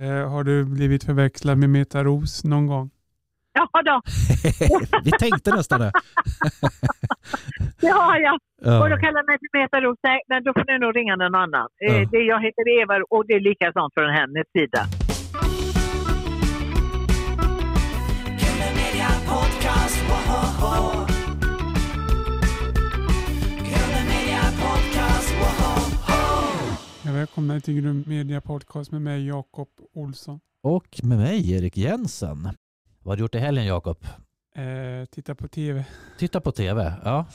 Eh, har du blivit förväxlad med Meta Ros någon gång? Ja då, Vi tänkte nästan det. det har jag. Ja. Och då kallar mig för Meta Ros. Nej, men då får ni nog ringa någon annan. Eh, Ja. det, jag heter Eva och det är likadant från hennes sida. Grunden Media Podcast, woho! Välkomnar till Grund Media Podcast med mig Jakob Olsson. Och med mig, Erik Jensen. Vad har du gjort i helgen, Jakob? Eh, titta på TV. Titta på TV. Ja.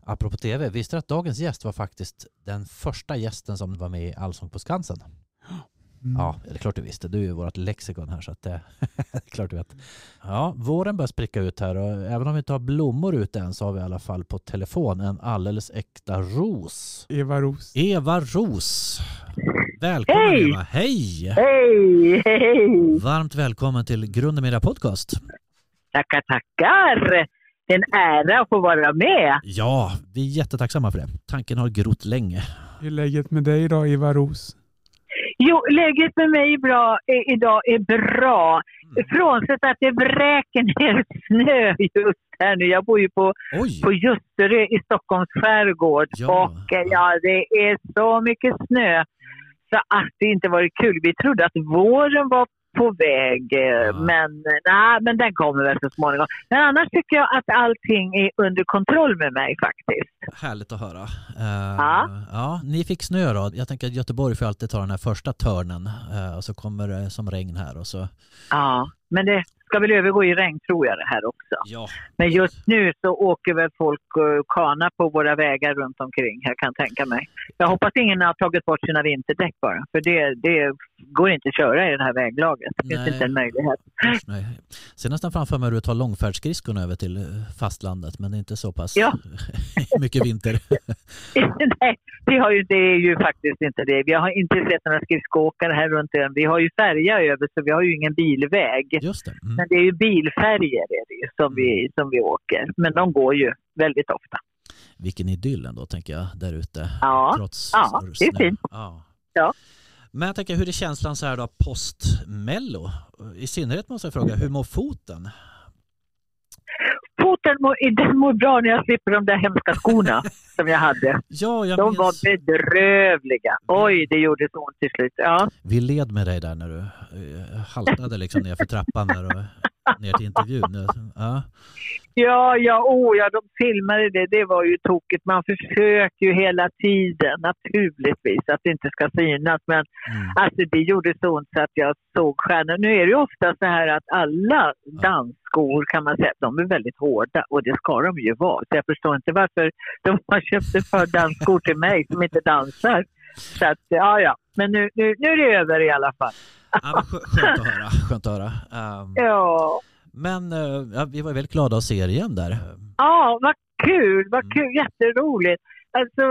Apropå TV, visste du att dagens gäst var faktiskt den första gästen som var med i Allsång på Skansen? Mm. Ja, det är klart du visste. Du är ju vårt lexikon här så att det är klart du vet. Ja, våren börjar spricka ut här och även om vi inte har blommor ute än så har vi i alla fall på telefon en alldeles äkta ros. Eva Ros. Eva Ros. Välkommen Hej! Eva. Hej! Hej, hej! Varmt välkommen till Grunden Media Podcast. Tackar, tackar! Det är en ära att få vara med. Ja, vi är jättetacksamma för det. Tanken har grott länge. Hur är läget med dig idag Eva Ros? Jo, läget med mig bra, eh, idag är bra. Frånsett att det vräker ner snö just här nu. Jag bor ju på, Oj! på Ljusterö i Stockholms skärgård. Ja. Och eh, ja, det är så mycket snö så att det inte varit kul. Vi trodde att våren var på väg, eh, Ja. men, nej, men den kommer väl så småningom. Men annars tycker jag att allting är under kontroll med mig faktiskt. Härligt att höra. Eh, Ja. ja, ni fick snö då. Jag tänker att Göteborg får alltid ta den här första törnen eh, och så kommer det som regn här och så. Ja, men det ska väl övergå i regn tror jag det här också. Ja, Men just nu så åker väl folk och kana på våra vägar runt omkring här kan jag tänka mig. Jag hoppas ingen har tagit bort sina vinterdäck bara. För det, det går inte att köra i det här väglaget. Det finns Nej. inte en möjlighet. nej. Ser nästan framför mig hur du tar långfärdsskridskorna över till eh, fastlandet men det är inte så pass Ja. mycket vinter. Nej, vi har ju, det är ju faktiskt inte det. Vi har inte sett några skridskoåkare här runt ön. Vi har ju färja över så vi har ju ingen bilväg. Just det. Mm. Men det är ju bilfärger är det ju, som, vi, som vi åker. Men de går ju väldigt ofta. Vilken idyll ändå tänker jag där ute. Ja, Trots ja, det är fint. Ja. Ja. Men jag tänker, hur är känslan så här då post-mello? I synnerhet måste jag fråga, hur mår foten? Foten mår, den mår bra när jag slipper de där hemska skorna som jag hade. Ja, jag De minns... var bedrövliga. Oj, det gjorde så ont till slut. Ja, Vi led med dig där när du eh, haltade liksom ner för trappan där och ner till intervjun. Ja. ja, ja, oh, ja, de filmade det. Det var ju tokigt. Man försöker ju hela tiden, naturligtvis, att det inte ska synas. Men Mm. alltså, det gjorde så ont så att jag såg stjärnor. Nu är det ju ofta så här att alla dansskor kan man säga, de är väldigt hårda och det ska de ju vara. Så jag förstår inte varför de har köpt ett par dansskor till mig som inte dansar. Så att, ja, ja. Men nu, nu, nu är det över i alla fall. Ja, skönt att höra. Skönt att höra. Um, Ja. men ja, vi var väldigt glada att se er igen där. Ja, vad kul, vad kul, jätteroligt. Alltså,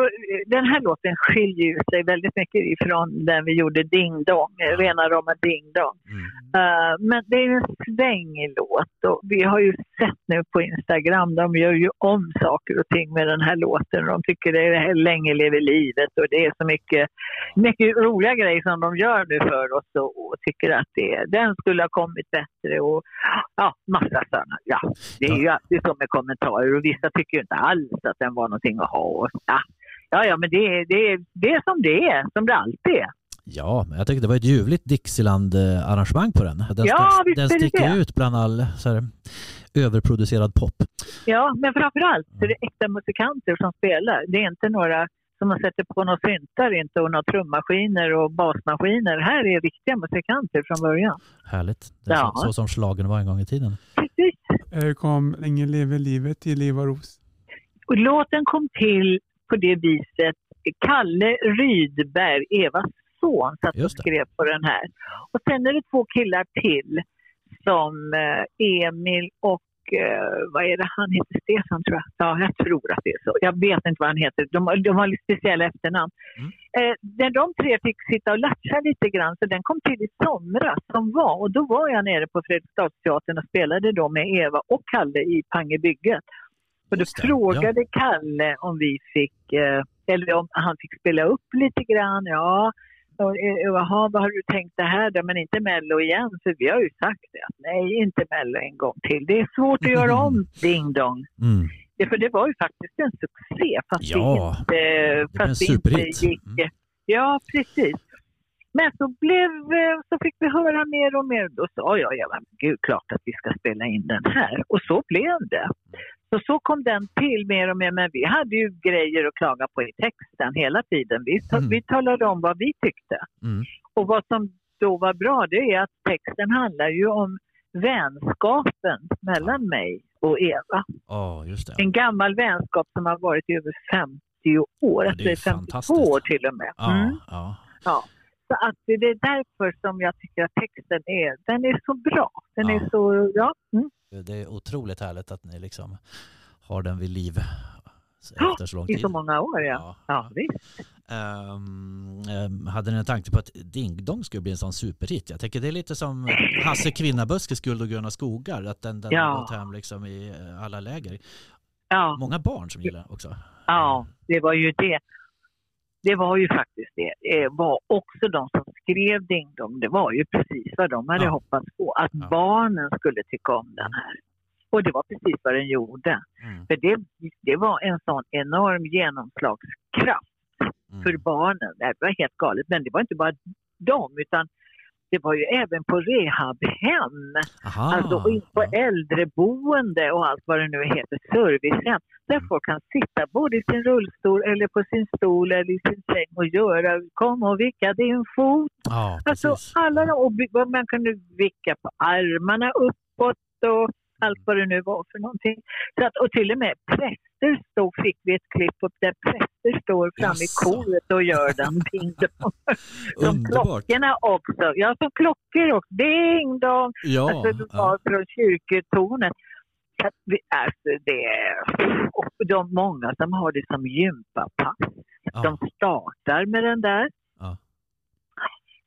den här låten skiljer ju sig väldigt mycket ifrån den vi gjorde Ding Dong, rena rama Ding Dong. Mm. Eh, men det är en svängig låt och vi har ju sett nu på Instagram, de gör ju om saker och ting med den här låten. De tycker det är länge lever livet och det är så mycket, mycket roliga grejer som de gör nu för oss och, och tycker att det, den skulle ha kommit bättre och ja, massa sådana. Ja, det är ju alltid så med kommentarer och vissa tycker ju inte alls att den var någonting att ha. Och, ja, ja, ja, men det, är- det, det är som det är, som det alltid är. Ja, men jag tyckte det var ett ljuvligt Dixieland-arrangemang på den. Den, Ja, visst den sticker det. ut bland all så här, överproducerad pop. Ja, men framförallt så är det äkta musikanter som spelar. Det är inte några som man sätter på några syntar inte och några trummaskiner och basmaskiner. Här är riktiga musikanter från början. Härligt. Det är Ja. så, så som slagen var en gång i tiden. Precis. Kom Länge lever livet till Eva Ros. Och låten kom till på det viset. Kalle Rydberg, Evas son, satt och skrev på den här. Och sen är det två killar till som eh, Emil och eh, vad är det, han heter Stefan tror jag. Ja, jag tror att det är så. Jag vet inte vad han heter. De, de har lite speciella efternamn. Mm. Eh, när de tre fick sitta och latcha lite grann, så den kom till i somras som var. Och då var jag nere på Fredriksdalsteatern och spelade då med Eva och Kalle i Pangebygget. Och då det, frågade Kalle om vi fick, eh, eller om han fick spela upp lite grann. Ja, eh, Jaha, vad har du tänkt det här då? Men inte Mello igen, för vi har ju sagt det. Nej, inte Mello en gång till. Det är svårt att göra om Ding Dong. Mm. Ja, för det var ju faktiskt en succé fast Ja, det inte, fast det inte gick. Mm. Ja, precis. Men så, blev, eh, så fick vi höra mer och mer. Då sa jag, ja men gud, klart att vi ska spela in den här. Och så blev det. Så, så kom den till mer och mer. Men vi hade ju grejer att klaga på i texten hela tiden. Vi, Mm. vi talade om vad vi tyckte. Mm. Och vad som då var bra, det är att texten handlar ju om vänskapen mellan mig och Eva. Det. En gammal vänskap som har varit i över 50 år, Ja, det är alltså 52 fantastiskt. år till och med. Ja, Mm. ja. Ja. Så att det är därför som jag tycker att texten är, den är så bra. Den Ja. är så, ja. Mm. Det är otroligt härligt att ni liksom har den vid liv Ja, efter så lång I tid. så många år ja. Ja. Ehm, ehm, hade ni en tanke på att Ding Dong skulle bli en sån superhit? Jag tänker det är lite som Hasse Kvinnaböskes Guld och gröna skogar, att den, den Ja. har gått hem liksom i eh, alla läger. Ja, Många barn som gillar också. ja, det var ju det. Det var ju faktiskt det. Det var också de som skrev Ding Dong, det var ju precis vad de hade Ja. hoppats på. Att Ja. barnen skulle tycka om den här. Och det var precis vad den gjorde. Mm. För det, det var en sån enorm genomslagskraft Mm. för barnen. Det var helt galet. Men det var inte bara dem, utan det var ju även på rehabhem. Aha. Alltså på äldreboende och allt vad det nu heter, servicehem. Där Mm. folk kan sitta både i sin rullstol eller på sin stol eller i sin säng och göra, kom och vicka din fot. Ja, Alltså alla och man kunde vicka på armarna uppåt och allt vad det nu var för någonting. Så att, och till och med präster stod, fick vi ett klipp upp där präster står fram i Jaså. koret och gör den ding dong. Som Underbart. klockorna också. Ja, som klockor också. Ding dong! Ja, Alltså det ja. var från kyrkotornet. Vi, alltså det, och de många som har det som gympapass. Ja. De startar med den där.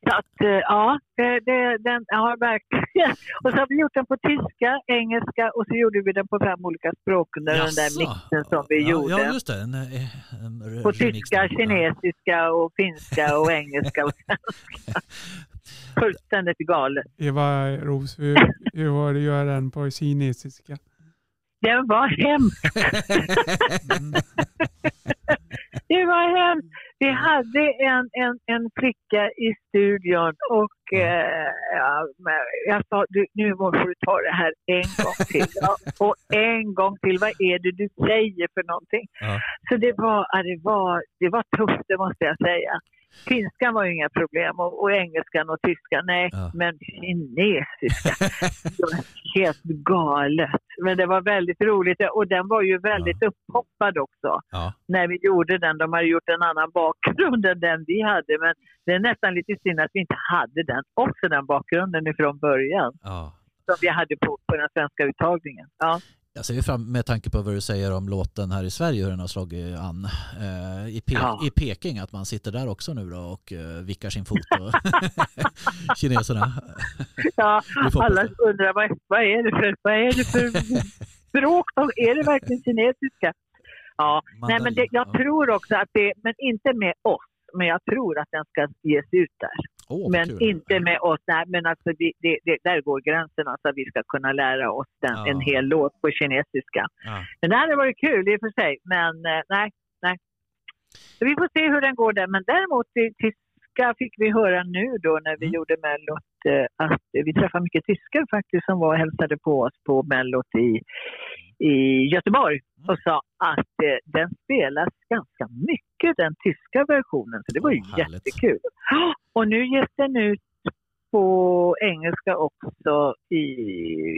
Så att eh, ja, det, den har verkligen. Och så har vi gjort den på tyska, engelska och så gjorde vi den på fem olika språk under den där Jaså. mixen som vi ja, gjorde. Ja, just det. En, eh, en re- på tyska, kinesiska och finska och engelska och svenska. Fullständigt galet. Eva Ros, hur, hur var det att göra den på kinesiska? Den var hemsk. Mm. Det var hemskt. Vi hade en, en, en flicka i studion och eh, ja, jag sa du, nu får du ta det här en gång till. Ja, och en gång till, vad är det du säger för någonting? Ja. Så det var, det, var, det var tufft, det måste jag säga. Finskan var ju inga problem och, och engelskan och tyskan, nej. Ja. Men kinesiska, det var helt galet. Men det var väldigt roligt och den var ju väldigt upphoppad också Ja. när vi gjorde den. De hade gjort en annan bakgrund än den vi hade. Men det är nästan lite synd att vi inte hade den, också den bakgrunden ifrån början. Ja. Som vi hade på, på den svenska uttagningen. Ja. Jag ser fram med tanke på vad du säger om låten här i Sverige, hur den har slagit an eh, i, Pe- Ja. i Peking, att man sitter där också nu då och eh, vickar sin fot och kineserna. Ja, alla undrar vad, vad, är det för, vad är det för språk? Är det verkligen kinesiska? Ja, nej men det, jag Ja. tror också att det, men inte med oss, men jag tror att den ska ges ut där. Vad men kul. inte med oss. Nej, men alltså det, det, det, där går gränsen, alltså att vi ska kunna lära oss den, Ja. en hel låt på kinesiska. Ja. Men det hade varit kul i och för sig, men eh, nej, nej. Så vi får se hur den går där. Men däremot i tyska fick vi höra nu då när vi Mm. gjorde Mellot eh, att vi träffade mycket tyskar faktiskt som var och hälsade på oss på Mellot i, i Göteborg och sa att eh, den spelas ganska mycket, den tyska versionen. Så det var ju härligt. jättekul. Och nu ges den ut på engelska också i,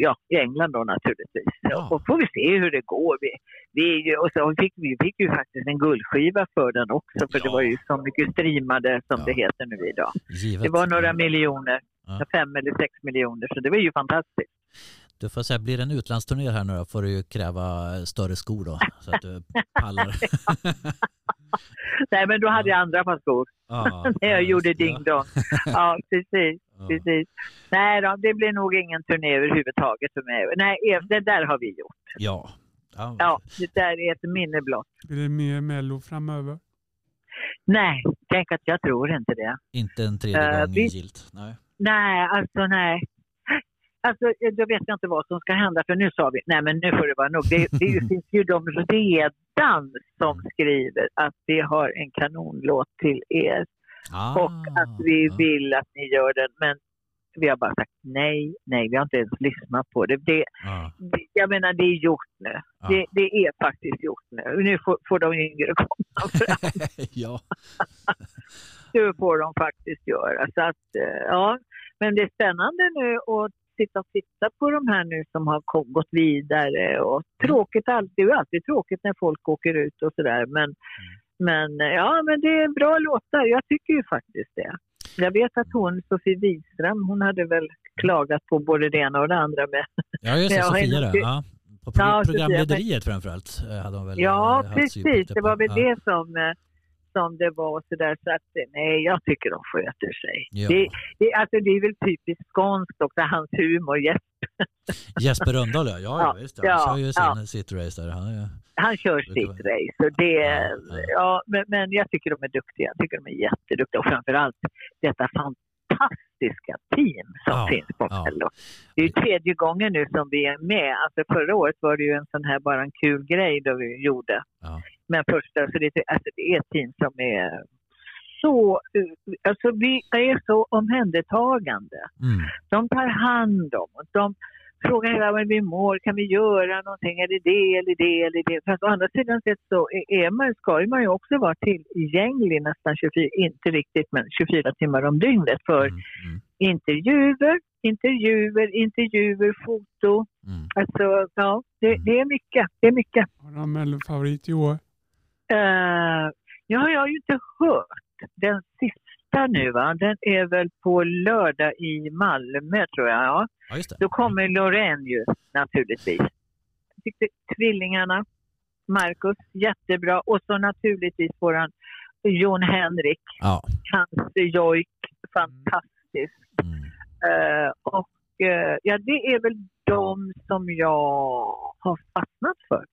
ja, i England då naturligtvis. Ja. Och får vi se hur det går. Vi, vi, och så fick vi fick ju faktiskt en guldskiva för den också för det Ja. var ju så mycket streamade som Ja. det heter nu idag. Givet. Det var några miljoner, fem eller sex miljoner så det var ju fantastiskt. Du får säga, blir det en utlandsturné här nu då får du ju kräva större skor då så att du pallar. Nej men då hade jag andra par skor Ja, när jag ja, gjorde just det. Ding Dong. Ja precis, Ja. precis. Nej då, det blir nog ingen turné överhuvudtaget för mig. Nej, det där har vi gjort. Ja. Ja. Ja, det där är ett minne blott. Blir det mer Mello framöver? Nej, tänk att jag tror inte det. Inte en tredje Eh, gång vi- gilt? Nej. Nej, alltså nej. Alltså, då vet jag inte vad som ska hända för nu sa vi, nej men nu får det vara nog. Det, det finns ju de redan som skriver att vi har en kanonlåt till er Ah, och att vi vill att ni gör den. Men vi har bara sagt nej, nej, vi har inte ens lyssnat på det. det, Ja, det jag menar, det är gjort nu. ja. Det, det är faktiskt gjort nu. Nu får, får de yngre komma fram. ja. Det får de faktiskt göra. Så att, eh, ja. Men det är spännande nu att sitta och titta på de här nu som har gått vidare. Och tråkigt, all- det är ju alltid tråkigt när folk åker ut och sådär. Men, men eh, ja, men det är bra låtar. Jag tycker ju faktiskt det. Jag vet att hon, Sofie Wiström, hon hade väl klagat på både det ena och det andra med. ja, just det. Ja, Sofia henne- där. Ja. På pro- Ja, programlederiet framförallt eh, hade hon väl Ja, eh, haft precis. Det var väl ja. det som, som det var. Så, där. så att, nej, jag tycker de sköter sig. Ja. Det, det, alltså, det är väl typiskt skånskt också, hans humor. Yes. Jesper Rönndahl ja, ja, Ja, visst. Ja. Han ja, kör ju sin ja. sitrace där. Han är, Han kör sitt race. Och det, Ja, ja. ja, men, men jag tycker de är duktiga. Jag tycker de är jätteduktiga. Och framförallt detta fantastiska team som Ja, finns på ja. Mello. Det är ju tredje gången nu som vi är med. Alltså förra året var det ju en sån här bara en kul grej då vi gjorde. ja. Men första, så det, alltså det är ett team som är så, alltså vi är så omhändertagande. Mm. De tar hand om oss. De frågar hela vad vi mår, kan vi göra någonting, är det det eller det eller det? Fast å andra sidan sett så är man, ska ju man ju också vara tillgänglig nästan 24, inte riktigt men 24 timmar om dygnet för Mm. Mm. intervjuer, intervjuer, intervjuer, foto. Mm. Alltså ja, det, det är mycket. Det är mycket. Har du någon favorit i år? Uh, ja, jag har ju inte hört den sista nu va. Den är väl på lördag i Malmö tror jag. Ja. Ja. Då kommer Loreen ju naturligtvis. Jag tyckte tvillingarna, Marcus, jättebra. Och så naturligtvis våran Jon Henrik, Ja. hans jojk, fantastisk. Mm. Eh, och eh, ja, det är väl de som jag har fastnat för.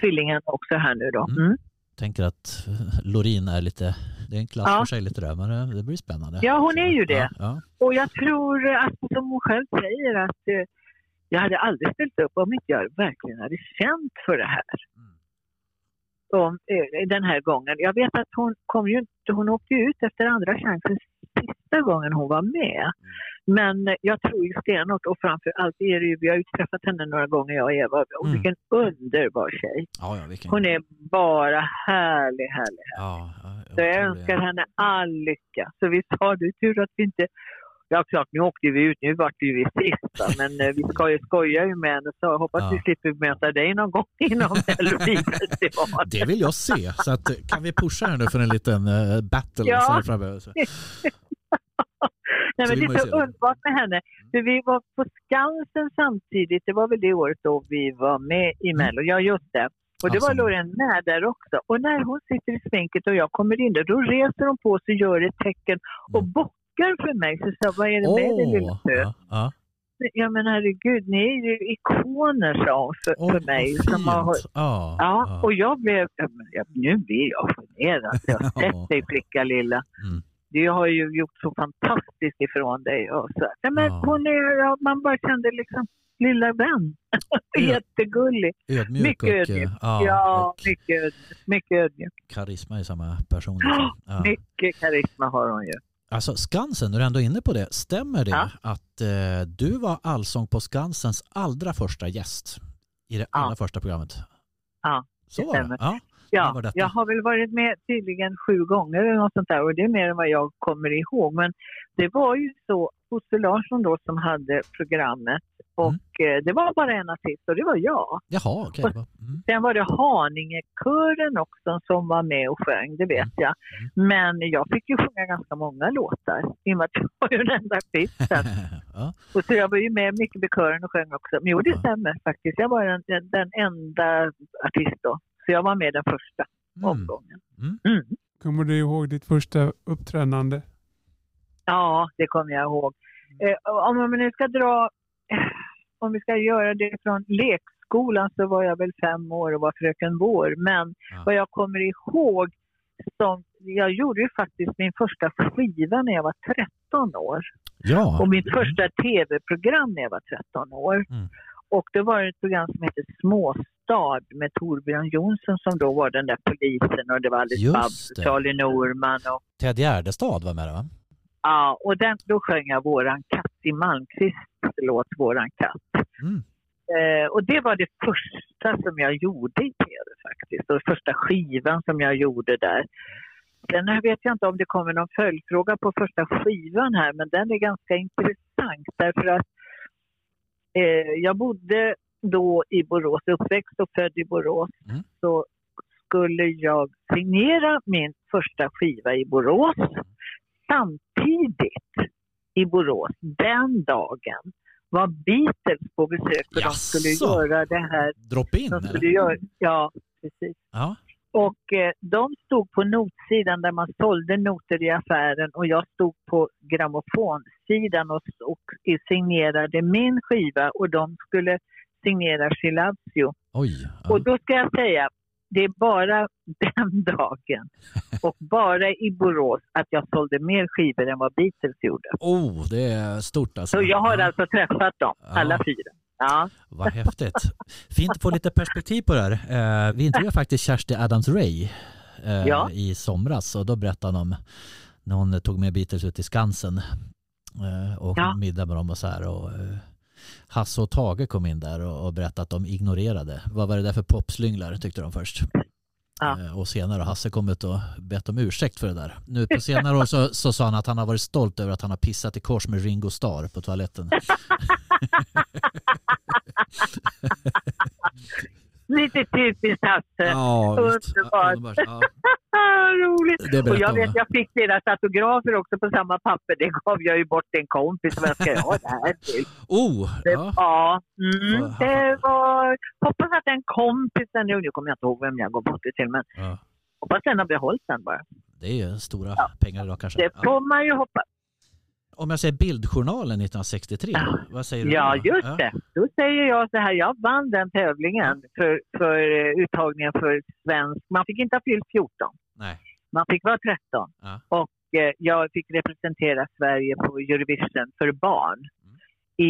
Tvillingarna också här nu då. Mm. Mm. Tänker att eh, Lorin är lite, det är en klass Ja. för sig lite där, men det- det blir spännande. Ja, hon är ju det. Ja, ja. Och jag tror att som hon själv säger att eh, jag hade aldrig ställt upp om inte jag verkligen hade känt för det här. Mm. Om, eh, den här gången. Jag vet att hon kom ju inte, hon åkte ut efter andra chansen sista gången hon var med. Men jag tror ju stenhårt och framför allt är det ju, vi har ju träffat henne några gånger jag och Eva och Mm. vilken underbar tjej. ja, ja vilken... Hon är bara härlig, härlig. Ja, ja, Så jag tror det. önskar henne all lycka. Så vi sa det, tur att vi inte... Ja klart, nu åkte vi ut, nu vart ju vi sist men eh, vi ska ju skoja ju med henne så jag hoppas Ja. vi slipper möta dig någon gång inom Melodifestivalen. Det vill jag se. Så att, kan vi pusha här nu för en liten eh, battle Ja. framöver? Nej, men det är så underbart med henne. För vi var på Skansen samtidigt, det var väl det året då vi var med i Mello, ja just det. Och det var. Loreen med där också. Och när hon sitter i sminket och jag kommer in där, då reser hon på sig och gör ett tecken och Mm. bockar för mig. Så sa vad är det med dig lilla tö? ja, ja. Men herregud, ni är ju ikoner sa hon för, Åh, för mig. Som har, fint. Ja, ja, och jag blev, jag- nu blir jag generad. Jag har sett dig flicka lilla. Mm. Du har ju gjort så fantastiskt ifrån dig. Och så. Ja, men Ja. hon är, man bara kände liksom, lilla vän. Jättegullig. Ödmjuk Mycket och, eh, ödmjuk. ja, Ja, och mycket, ödmjuk. mycket ödmjuk. karisma i samma person. Liksom. Ja. Mycket karisma har hon ju. Alltså Skansen, du är ändå inne på det, stämmer det Ja. att eh, du var Allsång på Skansens allra första gäst i det allra första programmet? Ja, Så det det? stämmer. Ja. Ja, jag har väl varit med tydligen sju gånger eller något sånt där och det är mer än vad jag kommer ihåg. Men det var ju så, Bosse Larsson då som hade programmet och Mm. eh, det var bara en artist och det var jag. Jaha, var- Mm. Sen var det Haningekören också som var med och sjöng, det vet jag. Mm. Men jag fick ju sjunga ganska många låtar i och med att jag var ju den enda artisten. ja. Och så jag var ju med mycket med kören och sjöng också. Men jo, det Ja. stämmer faktiskt. Jag var den, den, den enda artist då. Så jag var med den första Mm. omgången. Mm. Mm. Kommer du ihåg ditt första uppträdande? Ja, det kommer jag ihåg. Eh, om man nu ska dra, eh, om vi ska göra det från lekskolan så var jag väl fem år och var fröken Vår. Men Ja. vad jag kommer ihåg som jag gjorde ju faktiskt min första skiva när jag var 13 år. Ja, Och mitt första tv-program när jag var 13 år. Mm. Och det var ett program som hette Småstad med Torbjörn Jonsson som då var den där polisen och det var Alice Babs det. Charlie Norman och Ted Gärdestad var med va? Ja, och den, då sjöng jag Våran katt i Malmqvists låt Våran katt. Mm. Eh, och det var det första som jag gjorde i tv faktiskt. Och första skivan som jag gjorde där. Sen vet jag inte om det kommer någon följdfråga på första skivan här, men den är ganska intressant därför att eh, jag bodde då i Borås, uppväxt och född i Borås. Mm. Så skulle jag signera min första skiva i Borås samtidigt i Borås den dagen var Beatles på besök och de skulle göra det här. Drop in De eller? skulle göra, ja, precis. Ja. Och eh, de stod på notsidan där man sålde noter i affären och jag stod på grammofonsidan och, och signerade min skiva och de skulle signera. Ja. Och då ska jag säga, det är bara den dagen och bara i Borås att jag sålde mer skivor än vad Beatles gjorde. Oh, det är stort alltså. Så jag har alltså träffat dem, Ja. alla fyra. Ja. Vad häftigt. Fint att få lite perspektiv på det här. Eh, vi intervjuade faktiskt Kersti Adams-Ray eh, Ja. i somras och då berättade hon om när hon tog med Beatles ut i Skansen eh, och Ja. middag med dem och så här. Och, Hasse och Tage kom in där och, berättade att de ignorerade. Vad var det där för popslynglar tyckte de först. Ja. Och senare har Hasse kommit och bett om ursäkt för det där. Nu på senare år så, så sa han att han har varit stolt över att han har pissat i kors med Ringo Starr på toaletten. Lite typiskt Hasse. Ja. Underbart. underbart. Ja. Roligt. Det Och jag vet, jag fick deras autografer också på samma papper. Det gav jag ju bort till en kompis. Vad ska jag ha det här till? Oh, Det, ja. ja. Mm, det var... Hoppas att den kompisen, nu nu kommer jag inte ihåg vem jag gav bort det till, men ja. hoppas den har behållit den bara. Det är stora pengar idag kanske. Det Ja. får man ju hoppas. Om jag säger Bildjournalen 1963, vad säger du Ja, då? just det. Då säger jag så här, jag vann den tävlingen för, för eh, uttagningen för svensk. Man fick inte ha fyllt 14. Nej. Man fick vara 13. Ja. Och eh, jag fick representera Sverige på Eurovision för barn. Mm.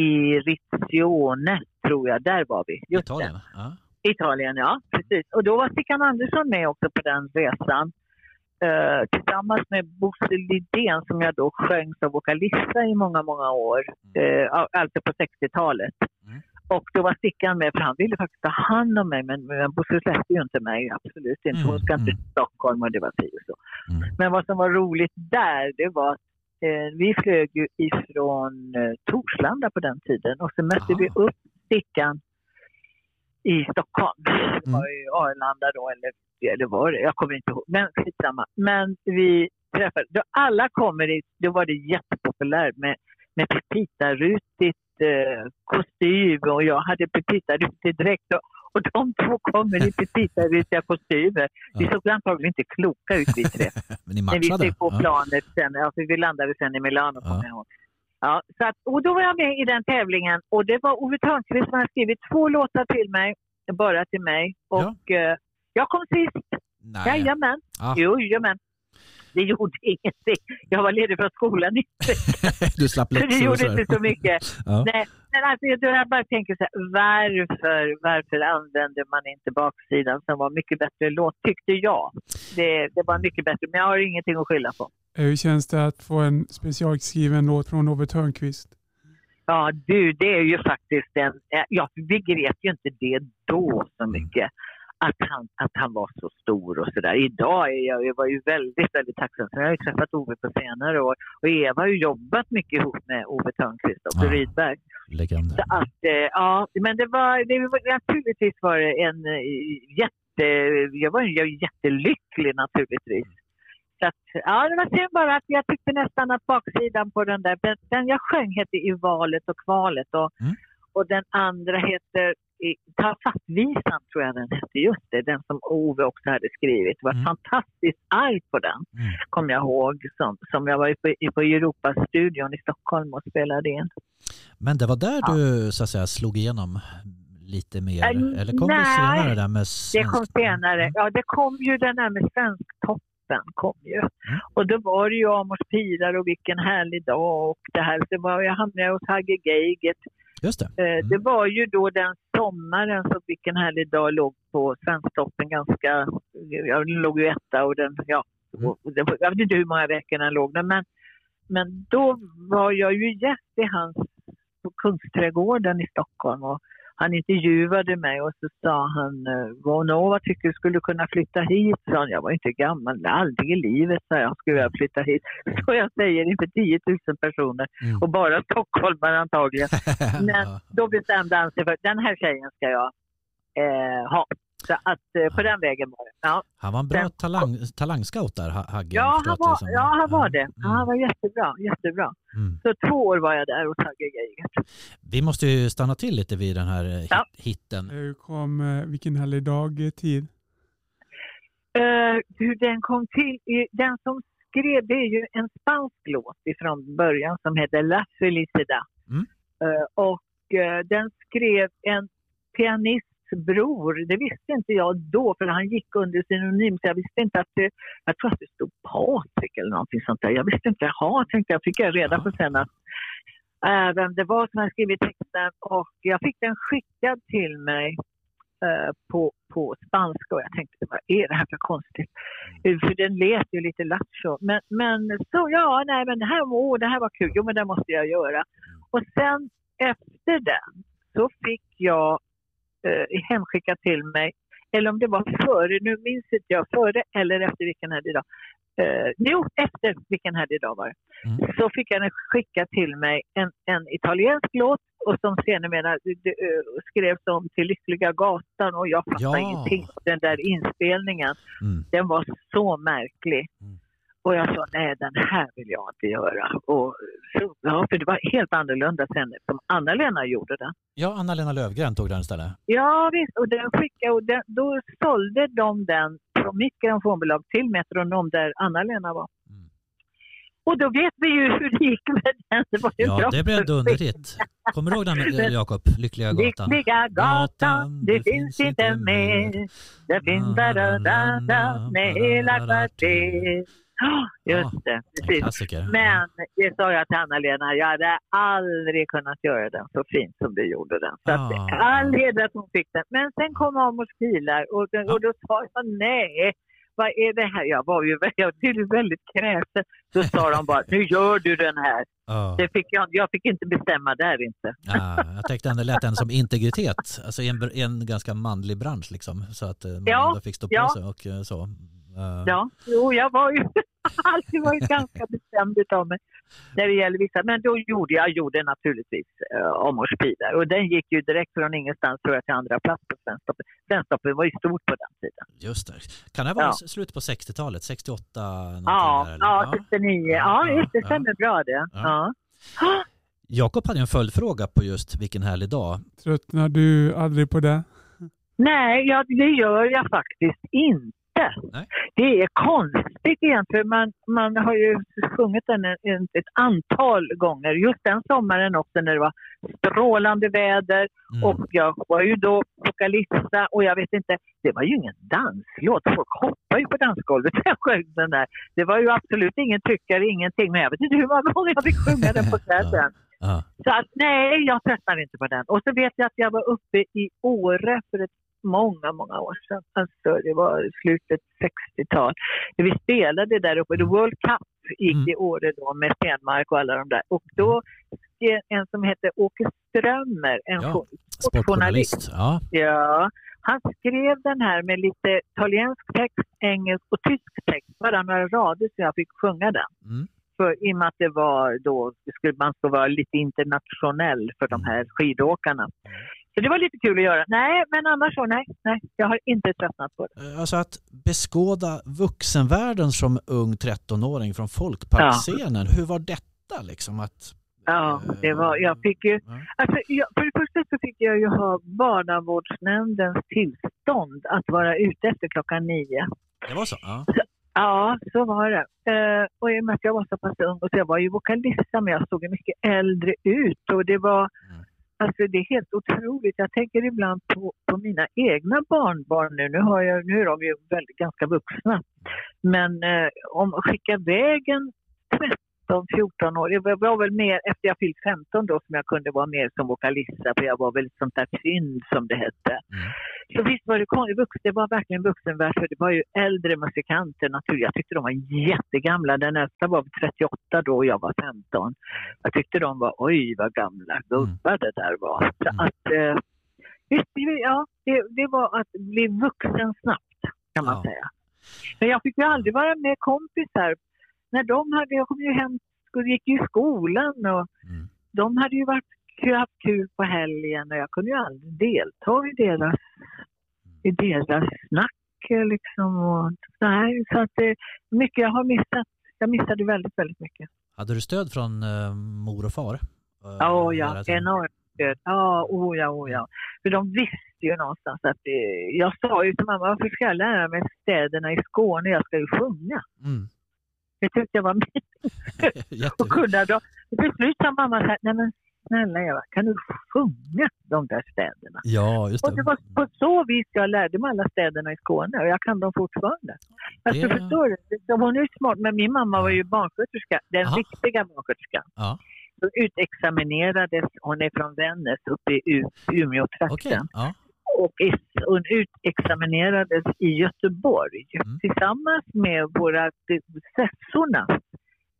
I Rizione, tror jag. Där var vi. Just Italien? Ja. Det. Italien, ja. Precis. Och då var Stickan Andersson med också på den resan. Eh, tillsammans med Bosse Lidén som jag då sjöng som vokalista i många, många år. Eh, alltså på 60-talet. Mm. Och då var Stickan med för han ville faktiskt ta hand om mig men, men Bosse släppte ju inte mig. Absolut inte. Hon ska inte Mm, till Stockholm och det var si och så. Mm. Men vad som var roligt där det var att eh, vi flög ju ifrån eh, Torslanda på den tiden och så mötte Aha. vi upp Stickan i Stockholm. Det Mm. var ju Arlanda då eller, eller var det? Jag kommer inte ihåg. Men skitsamma. Men vi träffade, då alla kommer i, då var det jättepopulärt med, med pepitarutigt eh, kostym och jag hade pepitarutig dräkt och, och de två kommer i pepitarudiga kostymer. Vi Ja. såg antagligen inte kloka ut vi tre. Men ni När vi matchade? steg på Ja. planet sen, alltså vi landade sen i Milano Ja. kommer jag ihåg. Ja, så att, och då var jag med i den tävlingen och det var Ove Thörnqvist som hade skrivit två låtar till mig, bara till mig. Och eh, jag kom sist. Nej. Jajamän. Ja. Jo, jajamän. Det gjorde ingenting. Jag var ledig från skolan Du slapp det läxor och gjorde inte så mycket. Ja. Nej, men alltså, jag, bara tänker så här, varför, varför använde man inte baksidan som var mycket bättre låt, tyckte jag. Det, det var mycket bättre, men jag har ingenting att skylla på. Eh, Hur känns det att få en specialskriven låt från Ove Thörnqvist? Ja, du, det är ju faktiskt en... eh, Ja, vi begrep ju inte det då så mycket. Att han, att han var så stor och sådär. Idag är jag, jag var ju väldigt, väldigt tacksam. för Jag har ju träffat Ove på senare år. Och Eva har ju jobbat mycket ihop med Ove Thörnqvist och Ja. Rydberg. Legend. Så att, eh, ja, men det var, det var naturligtvis var det en jätte... Jag var jag var jättelycklig naturligtvis. Så att, ja, det var synd bara att jag tyckte nästan att baksidan på den där, den, jag sjöng hette I valet och kvalet och, Mm. och den andra heter i- Ta fatt-visan tror jag den hette, just det, den som Ove också hade skrivit. Det var Mm. fantastiskt arg på den, Mm. kommer jag ihåg, som, som jag var på, på Europastudion i Stockholm och spelade in. Men det var där Ja. du så att säga slog igenom lite mer? Äh, Eller kom det nej. senare där med Det svensk... kom senare. Ja, det kom ju den här med Svensktoppen Svensktoppen kom ju. Och då var det ju Amors pilar och vilken härlig dag och det här. Så var jag hamnade hos Hagge Geigert. Just det. Eh, Mm. Det var ju då den sommaren som Vilken härlig dag låg på Svensktoppen ganska, ja den låg ju etta och den, ja, Mm. jag vet inte hur många veckor den låg där, men, men då var jag ju gäst i hans, på Kungsträdgården i Stockholm och han intervjuade mig och så sa han, eh, vad tycker du skulle kunna flytta hit? Sa han. Jag var inte gammal, aldrig i livet sa jag skulle jag flytta hit. Så jag säger inför 10 000 personer Mm. och bara stockholmare antagligen. Men då bestämde han sig för den här tjejen ska jag eh, ha. Så att eh, på den vägen var det. Ja, Han var en bra Sen- talang, talangscout där, Ha- Hagge. ja, förstått han, var, ja han var det. Ja, han Mm. var jättebra. jättebra. Mm. Så två år var jag där hos Hagge Geigert. Vi måste ju stanna till lite vid den här eh, hit- Ja. hitten. Hur kom eh, Vilken härlig dag-tid? Eh, hur den kom till, den som skrev, det är ju en spansk låt ifrån början som heter La Felicidad. Mm. Eh, och eh, den skrev en pianists bror. Det visste inte jag då för han gick under synonym så jag visste inte att det, jag tror att det stod Patrik eller någonting sånt där. Jag visste inte, jaha tänkte jag, fick jag reda på sen att äh, vem det var som hade skrivit texten och jag fick den skickad till mig eh, på, på spanska och jag tänkte vad är det här för konstigt? Eh, För den lät ju lite lattjo. Men, men så ja, nej men det här, åh, det här var kul, jo men det måste jag göra. Och sen efter den så fick jag eh, hemskickat till mig, eller om det var före, nu minns inte jag, före eller efter vilken här idag. Eh, jo, efter vilken här idag var det. Mm. Så fick jag den skickat till mig en, en italiensk låt och som sedermera det, eh, skrevs om till Lyckliga gatan och jag fattade Ja. ingenting den där inspelningen. Mm. Den var så märklig. Mm. Och jag sa, nej den här vill jag inte göra. Och så, ja, för det var helt annorlunda sen som Anna-Lena gjorde den. Ja, Anna-Lena Lövgren tog den istället. Ja visst, och den skickade, och den, då sålde de den från mitt grammofonbolag till Metronom där Anna-Lena var. Mm. Och då vet vi ju hur det gick med den. Det var ju Ja, bra det blev dunderhit. Kommer du ihåg den, Jakob? Lyckliga gatan? Lyckliga gatan, det finns inte mer. Det finns bara med hela kvarter. Ja, Just det, precis. Men det sa jag till Anna-Lena, jag hade aldrig kunnat göra den så fint som du gjorde den. Så att, Ah. all heder att hon fick den. Men sen kom Amors pilar och, och då sa jag nej. Vad är det här? Jag var ju jag väldigt kräsen. Så sa de bara, nu gör du den här. Ja. Det fick jag, jag fick inte bestämma där inte. Ja, jag tänkte ändå lät den som integritet, alltså i en, en ganska manlig bransch liksom, så att eh, man Ja, ändå fick stå på ja. sig och eh, så. Eh, Ja, jo, jag var ju alltid varit ganska bestämd utav mig när det gäller vissa. Men då gjorde jag gjorde naturligtvis uh, Amors pilar och den gick ju direkt från ingenstans tror jag till andra plats på Svensktoppen. Svensktoppen var ju stort på den tiden. Just det. Kan det vara Ja. slutet på 60-talet, 68? någonting Ja, där, eller? ja, 69. Ja, Ja, just det ja. stämmer bra det. Ja. Ja. Jakob hade en följdfråga på just vilken härlig dag. Tröttnar du aldrig på det? Nej, ja, det gör jag faktiskt inte. Nej. Det är konstigt egentligen. Man, man har ju sjungit den en, en, ett antal gånger. Just den sommaren också när det var strålande väder. Mm. Och jag var ju då vokalista och jag vet inte, det var ju ingen danslåt. Folk hoppade ju på dansgolvet när jag sjöng den där. Det var ju absolut ingen tyckare, ingenting. Men jag vet inte hur många gånger jag fick sjunga den på kvällen. Så att, nej, jag tröttnar inte på den. Och så vet jag att jag var uppe i Åre för ett många, många år sedan. Alltså det var slutet 60-tal. Vi spelade där uppe. The World Cup gick Mm. i Åre då med Stenmark och alla de där. Och då skrev en som hette Åke Strömmer, en Ja, jo- Sportjournalist. Ja. Ja, han skrev den här med lite italiensk text, engelsk och tysk text. Bara några rader så jag fick sjunga den. Mm. För, I och med att det var då, skulle, man ska vara lite internationell för de här skidåkarna. Så det var lite kul att göra. Nej, men annars så nej, nej. Jag har inte tröttnat på det. Eh, Alltså att beskåda vuxenvärlden som ung 13-åring från folkparkscenen. Hur var detta liksom? Att, Ja, det var, jag fick ju, Ja. alltså, jag, för det första så fick jag ju ha barnavårdsnämndens tillstånd att vara ute efter klockan nio. Det var så? Ja. Ja, så var det. Eh, och i och med att jag var så pass ung, och så jag var ju vokalist men jag såg mycket äldre ut och det var Mm alltså det är helt otroligt. Jag tänker ibland på, på mina egna barnbarn nu. Nu, har jag, nu är de ju väldigt, ganska vuxna. Men eh, om skicka iväg en 13-14 år, jag var väl mer efter jag fyllt 15 då som jag kunde vara mer som vokalista för jag var väl ett sånt där fynd som det hette. Mm. Så visst var det konstigt, vux- det var verkligen vuxenvärld för det var ju äldre musikanter naturligt. Jag tyckte de var jättegamla. Den äldsta var 38 då och jag var 15. Jag tyckte de var, oj vad gamla gubbar det där var. Så Mm. att, eh, visst, ja, det, det var att bli vuxen snabbt kan man Ja. säga. Men jag fick ju aldrig vara med kompisar. När de hade, jag kom ju hem, gick ju i skolan och Mm. de hade ju varit, haft kul på helgen och jag kunde ju aldrig delta i deras, i deras snack eh, liksom. Och, nej, så att det, mycket jag har missat. Jag missade väldigt, väldigt mycket. Hade du stöd från eh, mor och far? Eh, Ja, hela ja, enormt stöd. Ja, oh ja, oh ja. För de visste ju någonstans att det, jag sa ju till mamma, varför ska jag lära mig städerna i Skåne? Jag ska ju sjunga. Mm. Det tyckte jag var mysigt. Och kunna då. Till slut sa mamma så här, nej men snälla Eva, kan du sjunga de där städerna? Ja, just Och det det. var på så vis jag lärde mig alla städerna i Skåne och jag kan dem fortfarande. Alltså Det- förstår du? Hon är smart, men min mamma var ju barnsköterska, den Aha. riktiga barnsköterskan. Ja, Så utexaminerades, hon är från Vännäs uppe i U-. Umeå-trakten. Ja. Och utexaminerades i Göteborg Mm. tillsammans med våra sessorna,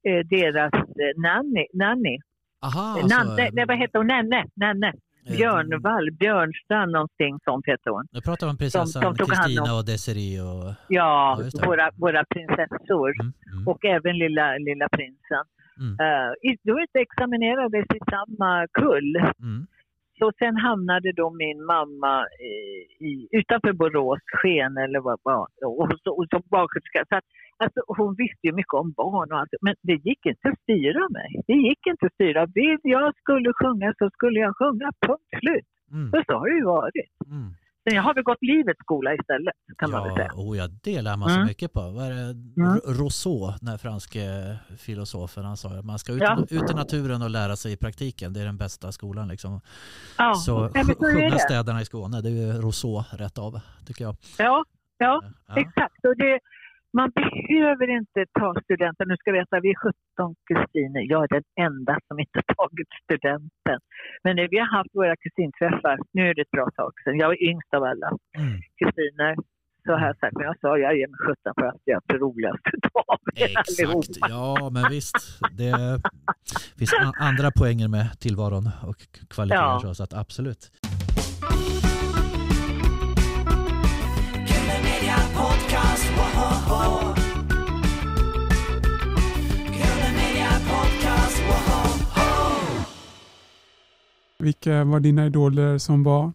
eh, deras eh, nanny, nanny. Aha, Nanne, alltså, nej, vad heter hon? Nenne, Nenne. eh, Björnvall, Björnstrand någonting sånt heter hon. Nu pratar vi om prinsessan Kristina och Desiree och... Ja, Ja, våra, våra prinsessor Mm, mm, och även lilla, lilla prinsen. mm, Uh, då examinerades i samma kull. mm. Så sen hamnade då min mamma eh, i, utanför Borås, Sken eller vad och, så, och som barnsköterska. Så att, alltså, hon visste ju mycket om barn och allt, men det gick inte att styra mig. Det gick inte att styra. Vill jag skulle sjunga så skulle jag sjunga, punkt slut. Mm, så har det ju varit. mm. Sen jag har väl gått livets skola istället, kan man väl Ja, säga. oh ja, det lär man Mm. mycket på. Vad är det? Mm. Rousseau, den här franske filosofen, han sa att man ska ut, Ja. ut i naturen och lära sig i praktiken. Det är den bästa skolan. Liksom. Ja, Så ja, så sjunga städerna i Skåne, det är ju Rousseau rätt av, tycker jag. Ja, ja. Ja. Exakt. Och det, man behöver inte ta studenten. Nu ska vi veta, vi är 17 kusiner. Jag är den enda som inte tagit studenten. Men när vi har haft våra kusinträffar, nu är det ett bra tag sedan, jag är yngst av alla Mm. kusiner, så har jag sagt, men jag sa jag ger mig 17 för att jag är det roligaste av. Exakt, ja men visst. Det finns andra poänger med tillvaron och kvaliteter Ja. så, så att absolut. Vilka var dina idoler som barn?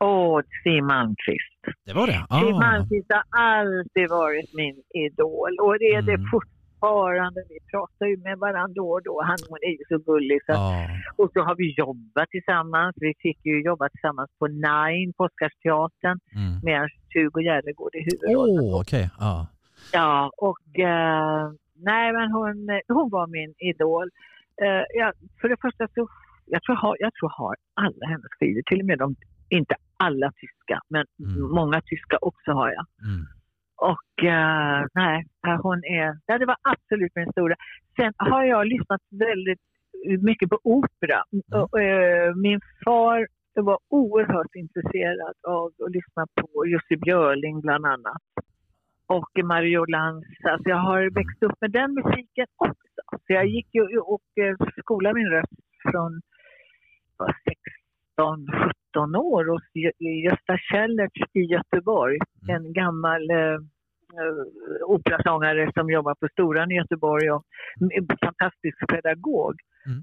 Åh, Siw Malmkvist. Det var det? Siw Ah. Malmkvist har alltid varit min idol och det är det Mm. Fortfarande. Vi pratar ju med varandra då och då. Han hon är ju så gullig. Så Ja. Och så har vi jobbat tillsammans. Vi fick ju jobba tillsammans på Nine på Oscarsteatern Mm. med Hugo Järegård i Åh, huvudrollen. okej. Ja. Ja, och eh, nej men hon, hon var min idol. Eh, ja, för det första så, jag tror, jag har, jag tror har alla hennes skivor, till och med de, inte alla tyska, men Mm. många tyska också har jag. Mm. Och eh, nej, hon är, ja, det var absolut min stora. Sen har jag lyssnat väldigt mycket på opera. Mm. Och, eh, min far var oerhört intresserad av att lyssna på Jussi Björling bland annat. Och Mario Lanza. Så jag har växt upp med den musiken också. Så jag gick ju och eh, skolade min röst från var 16, 17 år hos Gö- Gösta Kellertz i Göteborg. Mm. En gammal eh, eh, operasångare som jobbar på Storan i Göteborg och en fantastisk pedagog. Mm.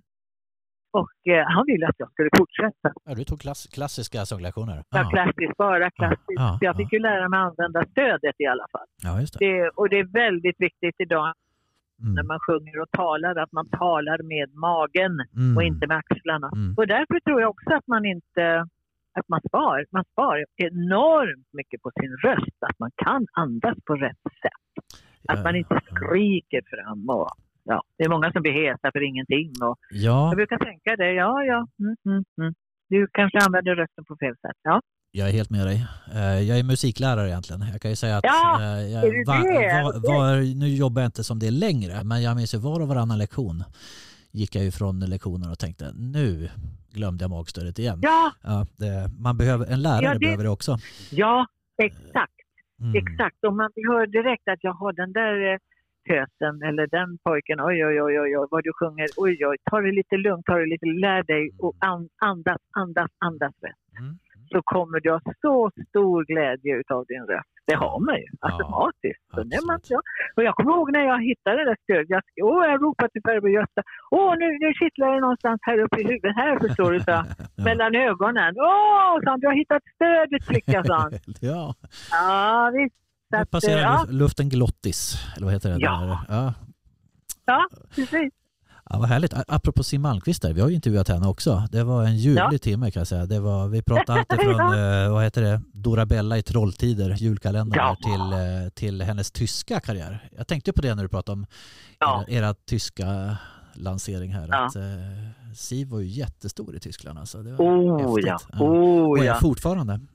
Och eh, han ville att jag skulle fortsätta. Ja, du tog klass, klassiska sånglektioner? Ja. Klassiskt, bara klassiskt. Så jag fick ju lära mig använda stödet i alla fall. ja, just det. Det, och det är väldigt viktigt idag när Mm. man sjunger och talar att man talar med magen Mm. och inte med axlarna. Mm. Och därför tror jag också att man inte att man spar. Man spar enormt mycket på sin röst, att man kan andas på rätt sätt. Att man inte skriker fram och ja, det är många som blir heta för ingenting. Och Ja, jag brukar tänka det, ja, ja, mm, mm, mm. du kanske använder rösten på fel sätt. Ja. Jag är helt med dig. Eh, Jag är musiklärare egentligen. Jag kan ju säga att Ja, eh, jag, du det? var, var, nu jobbar jag inte som det längre, men jag minns ju var och varannan lektion gick jag ju från lektionen och tänkte nu glömde jag magstödet igen. Ja, Ja, det, man behöver, en lärare Ja, det- behöver det också. ja, exakt. Mm. Exakt, och man hör direkt att jag har den där eh, tösen eller den pojken, oj oj oj oj, oj vad du sjunger, oj oj, ta det lite lugnt, ta det lite, lär dig och an, andas, andas, andas rätt. Så kommer du ha så stor glädje utav din röst. Det har man ju automatiskt. Så när man, ja. Och jag kommer ihåg när jag hittade det där stödet, jag, åh, jag ropade till farbror Gösta, åh nu, nu kittlar det någonstans här uppe i huvudet, här förstår du, så, Ja. mellan ögonen. Åh, sa han, du har hittat stödet flicka, sa han. ja, Ja, visst. Så att, passerar ja, luf- luften glottis, eller vad heter det? Ja. Där? Ja. ja, precis. Ja, vad härligt. Apropå Siw Malmkvist där, vi har ju intervjuat henne också. Det var en ljuvlig Ja. timme kan jag säga. Det var, vi pratade allt ifrån, eh, vad heter det, Dorabella i Trolltider, julkalendern, Ja. till, eh, till hennes tyska karriär. Jag tänkte på det när du pratade om Ja. era, era tyska lansering här. Ja. Att, eh, Siw var ju jättestor i Tyskland. Alltså. Det var Oh ja, oh Och är ja. fortfarande. Mm.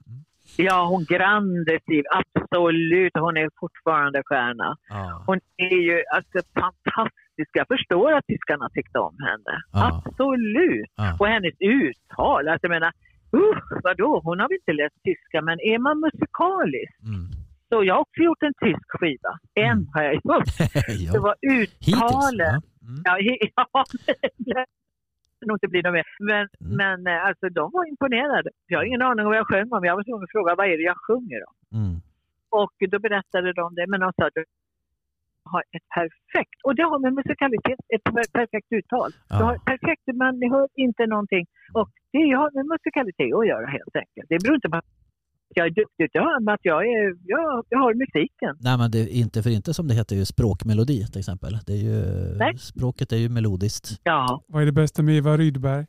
Ja, hon grande Siv, absolut. Hon är fortfarande stjärna. Ja. Hon är ju alltså fantastisk. Jag förstår att tyskarna tyckte om henne. Ja. Absolut. Ja. Och hennes uttal, alltså jag menar, uh, vadå, hon har väl inte läst tyska, men är man musikalisk Mm. så jag har också gjort en tysk skiva. En Mm. har jag gjort. Det ja. var Hittills. uttalet. Ja. Mm. Ja, he- ja det nog inte bli något mer. Men, Mm. men eh, alltså, de var imponerade. Jag har ingen aning om vad jag sjöng om. Jag var tvungen att fråga vad är det jag sjunger om? Mm. Och då berättade de det. Men de sa att har ett perfekt, och det har med musikalitet, ett per- perfekt uttal. Du har Ja. ett perfekt, man hör inte någonting. Och det har med musikalitet att göra helt enkelt. Det beror inte på att jag är duktig, utan att jag, är, jag, jag har musiken. Nej men det är inte för inte som det heter ju språkmelodi till exempel. Det är ju, Nej. språket är ju melodiskt. Ja, Vad är det bästa med Eva Rydberg?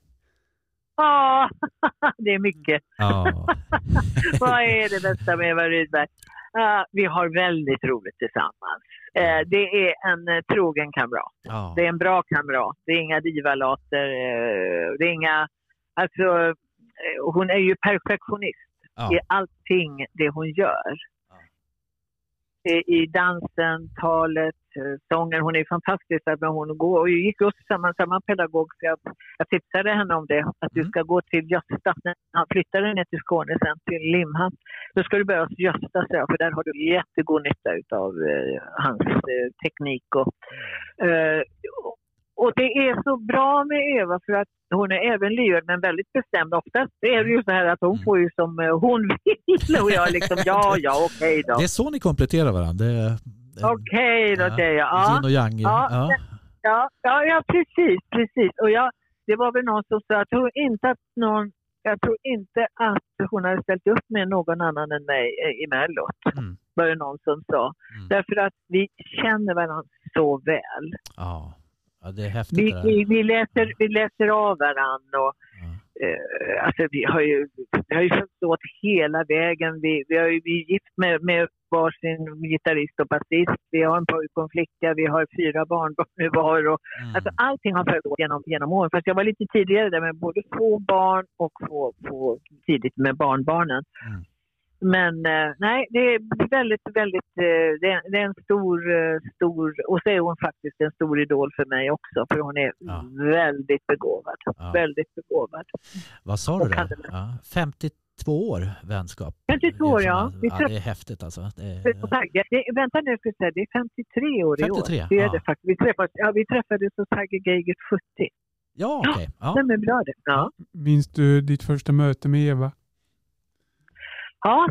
ah, det är mycket. Ja. Vad är det bästa med Eva Rydberg? Ah, vi har väldigt roligt tillsammans. Eh, det är en eh, trogen kamrat. ja. Det är en bra kamrat. Det är inga divalater. Eh, det är inga... Alltså, eh, hon är ju perfektionist Ja. i allting det hon gör. I, dansen, talet, eh, sången. Hon är fantastisk. Men hon går, och gick också samma, samma pedagog. Så jag, jag tipsade henne om det. Att du Mm. ska gå till Gösta. När han flyttade ner till Skåne sen, till Limhamn. Då ska du börja hos Gösta, så jag, för där har du jättegod nytta av eh, hans eh, teknik. Och, eh, och- det är så bra med Eva för att hon är även lyhörd men väldigt bestämd. Oftast är det ju så här att hon Mm. får ju som eh, hon vill och jag liksom ja, ja, okej då. Det är så ni kompletterar varandra. Okej då, ja. jag. Ja. Yin och yang. Ja, Ja. Ja, ja, ja precis, precis. Och jag, det var väl någon som sa, jag tror inte att någon, jag tror inte att hon hade ställt upp med någon annan än mig eh, i Mellot. Mm. Var det någon som sa. Mm. Därför att vi känner varandra så väl. Ja. Ja, det är häftigt Vi, det vi, vi, läser, vi läser av varandra och Ja. eh, alltså vi har ju, vi har ju följts åt hela vägen. Vi, vi, har ju, vi är gift med, med varsin gitarrist och basist. Vi har en pojke och en flicka. Vi har fyra barnbarn nu var. Och, Mm. Alltså allting har följt genom, genom åren. Fast jag var lite tidigare där med både få barn och få, få tidigt med barnbarnen. Mm. Men eh, nej, det är väldigt, väldigt, eh, det, är, en stor, eh, stor, och så är hon faktiskt en stor idol för mig också. För hon är Ja. väldigt begåvad. Ja. väldigt begåvad. Vad sa du hade- Ja. 52 år vänskap. 52 år, ja. Vi ja det är häftigt alltså. Det på är. Det, vänta nu, ska säga, det är 53 år i 53, år. Det är ja. det faktiskt. Vi träffades, ja, vi träffades hos Tagge Geigert 70. ja, okej. Ja. Stämmer bra det. Ja. Minns du ditt första möte med Eva? Ja,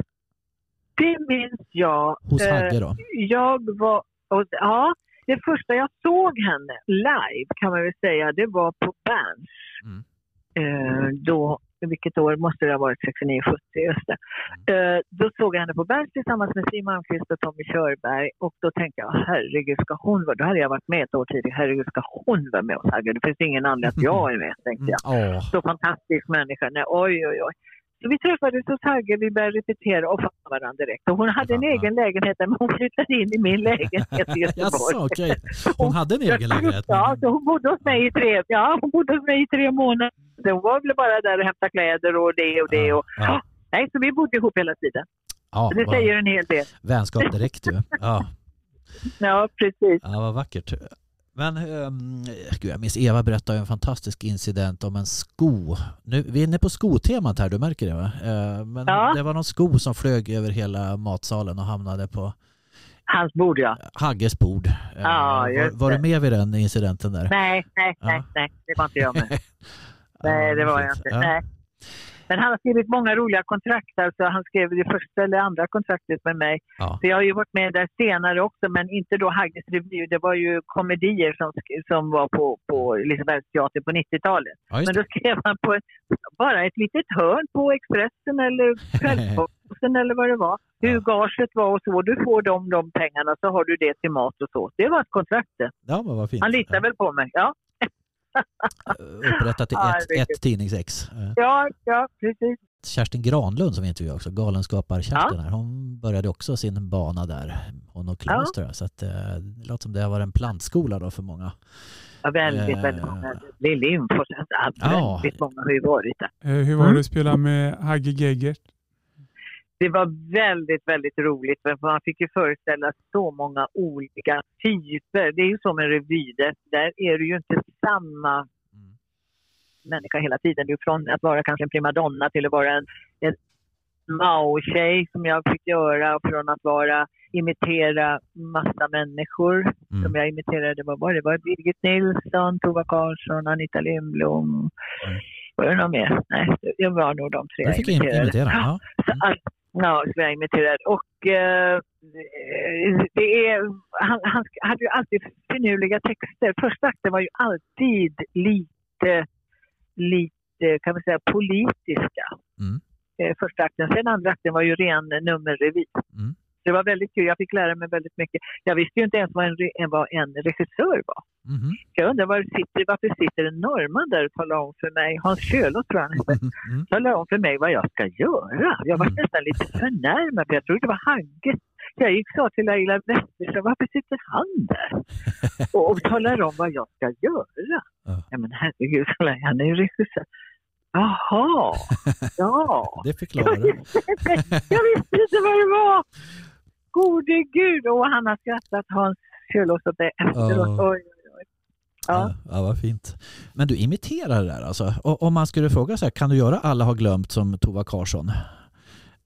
det minns jag. Hos Eh, Hagge då? Jag var... Och, ja, det första jag såg henne live kan man väl säga, det var på Berns. Mm. Eh, då, vilket år måste det ha varit? 69, 70, just det. Eh, då såg jag henne på Berns tillsammans med Siw Malmkvist och Tommy Körberg. Och då tänkte jag, herregud, ska hon vara... Då hade jag varit med ett år tidigare. Herregud, ska hon vara med hos Hagge? Det finns ingen anledning att jag är med, tänkte jag Mm. Åh, så fantastisk människa. Nej, oj, oj, oj. Vi träffades hos Hagge, vi började repetera och fann varandra direkt. Och hon hade en Ja. egen lägenhet där, men hon flyttade in i min lägenhet i Jaså, Göteborg. okej. Hon hade en egen lägenhet. Ja, så hon bodde hos mig i tre, ja, hon bodde hos mig i tre månader. Hon var väl bara där och hämtade kläder och det och det. Och, Ja. Nej, så vi bodde ihop hela tiden. Ja, Det säger en hel del. Vänskap direkt ju. Ja. Ja, precis. Ja, vad vackert. Men um, gud, jag minns Eva berättade en fantastisk incident om en sko. Nu, vi är inne på skotemat här, du märker det va? Eh, men Ja. det var någon sko som flög över hela matsalen och hamnade på Hans bord, ja. Hagges bord. Eh, Ja, var, just var du med vid den incidenten där? Nej, nej, nej, nej, det var inte jag med. Nej, det var jag inte. Ja. Nej. Men han har skrivit många roliga kontrakt. Alltså, han skrev det första eller andra kontraktet med mig. Ja. Så jag har ju varit med där senare också, men inte då Hagges revy. Det var ju komedier som, som var på, på teater på 90-talet. Ja, Men då skrev han på ett, bara ett litet hörn på Expressen eller Kvällsposten eller vad det var. Hur gaget var och så. Du får de, de pengarna så har du det till mat och så. Det var ett kontrakt det. Ja, men vad fint. Han litar väl på mig. Ja, Upprättat i Ja, ett, tidningsex. Eh, ja, ja precis. Kerstin Granlund som vi intervjuade också, Galenskapar-Kerstin här, hon började också sin bana där, hon och Claes Ja. tror jag. Så att, eh, det låter som det har varit en plantskola då för många. Ja, väldigt, Eh, väldigt många. Lill Lindfors, ja, Ja. väldigt många har ju varit där. Eh, hur var Mm. det att spela med Hagge Geigert? Det var väldigt, väldigt roligt för man fick ju föreställa så många olika typer. Det är ju som en revy, där, är du ju inte samma Mm. människa hela tiden. Du är från att vara kanske en primadonna till att vara en, en Mao-tjej som jag fick göra, från att vara imitera massa människor som Mm. jag imiterade. Det var, det var Birgit Nilsson, Tova Karlsson, Anita Lindblom. Mm. Var det någon mer? Nej, det var nog de tre fick jag imiterade. imitera. Ja. Så all, ja, som jag imiterade. Och eh, det är, han, han hade ju alltid finurliga texter. Första akten var ju alltid lite, lite kan man säga, politiska. Mm. Eh, första akten. Sen andra akten var ju ren nummerrevy. Mm. Det var väldigt kul. Jag fick lära mig väldigt mycket. Jag visste ju inte ens vad en, re- vad en regissör var. Mhm. Jag undrar var sitter, varför sitter en norrman där och talar om för mig, Hans Kjölås tror jag han Mm. talar om för mig vad jag ska göra. Jag var Mm. nästan lite förnärmad för jag trodde det var Hagge. Jag gick sa till Laila Wetterström, varför sitter han där och, och talar om vad jag ska göra? Ja. Ja men herregud, jag, han är ju regissör. Jaha, ja. Det Jag förklarar det. visste, jag visste inte vad det var. Gode gud, och han har skrattat Hans Kjölås åt det efteråt. Ja. Oj, oj, oj. Ja. Ja, ja, vad fint. Men du imiterar det där alltså? Och, om man skulle fråga så här, kan du göra Alla har glömt som Tova Karlsson?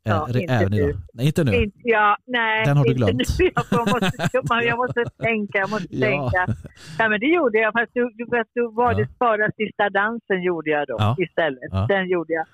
Ja, Eh, inte även nu. idag? Nej, inte nu? Inte, ja, nej, Den har du glömt. Nu. Jag, måste, jag måste tänka, jag måste Ja. tänka. Ja, men det gjorde jag, fast du, vet, du var Ja. det Spara sista dansen gjorde jag då Ja. istället. Ja. Den gjorde jag.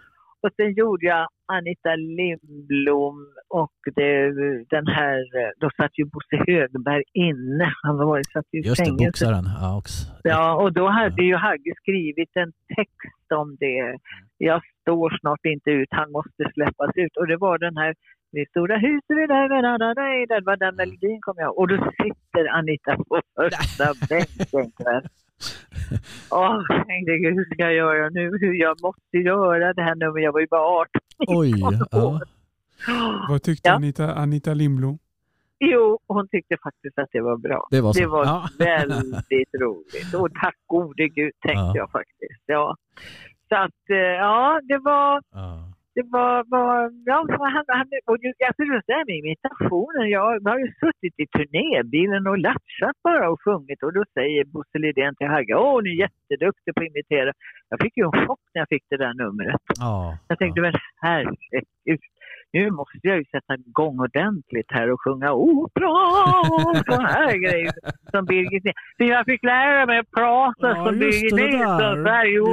Och sen gjorde jag Anita Lindblom och det, den här, då satt ju Bosse Högberg inne. Han var, satt ju i Just det, boxaren. Ja, också. Ja, och då hade ju Hagge skrivit en text om det. Jag står snart inte ut, han måste släppas ut. Och det var den här det stora huset vid det var den melodin kom jag Och då sitter Anita på första bänken. Åh, jag tänkte gud, hur ska jag göra nu? Hur jag måste göra det här nu, men jag var ju bara 18. Oj, ja. Vad tyckte Ja. Anita, Anita Lindblom? Jo, hon tyckte faktiskt att det var bra. det var så. Det var ja. väldigt roligt. Och tack gode gud tänkte Ja. jag faktiskt. Ja. Så att, eh, ja, det var, Ja. Det var, var ja, han, han, och alltså just det här med imitationen. Jag har ju suttit i turnébilen och latchat bara och sjungit och då säger Bosse Lidén till Hagge, åh ni är jätteduktig på att imitera. Jag fick ju en chock när jag fick det där numret. Ja. Jag tänkte, men herregud, nu måste jag ju sätta igång ordentligt här och sjunga opera och sådana här grejer som Birgit Nilsson. För jag fick lära mig att prata Ja, som Birgit Nilsson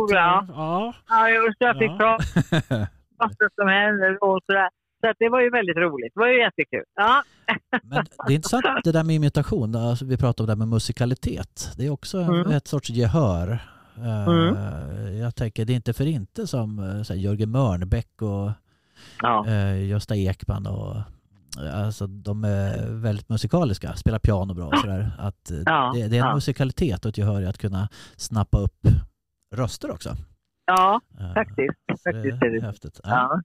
jag. Ja. Ja, just jag fick Ja. prata vad som händer och sådär. Så det var ju väldigt roligt. Det var ju jättekul. Ja, Men det är intressant det där med imitation. Alltså, vi pratar om det här med musikalitet. Det är också en- Mm. ett sorts gehör. Eh, Mm. Jag tänker, det är inte för inte som eh, här, Jörgen Mörnbäck och ja. eh, Gösta Ekman och Alltså de är väldigt musikaliska, spelar piano bra och sådär. Att Ja, det, det är en musikalitet och ett gehör i att kunna snappa upp röster också. Ja, Eh, faktiskt. så faktiskt är det. häftigt. Ja. Ja.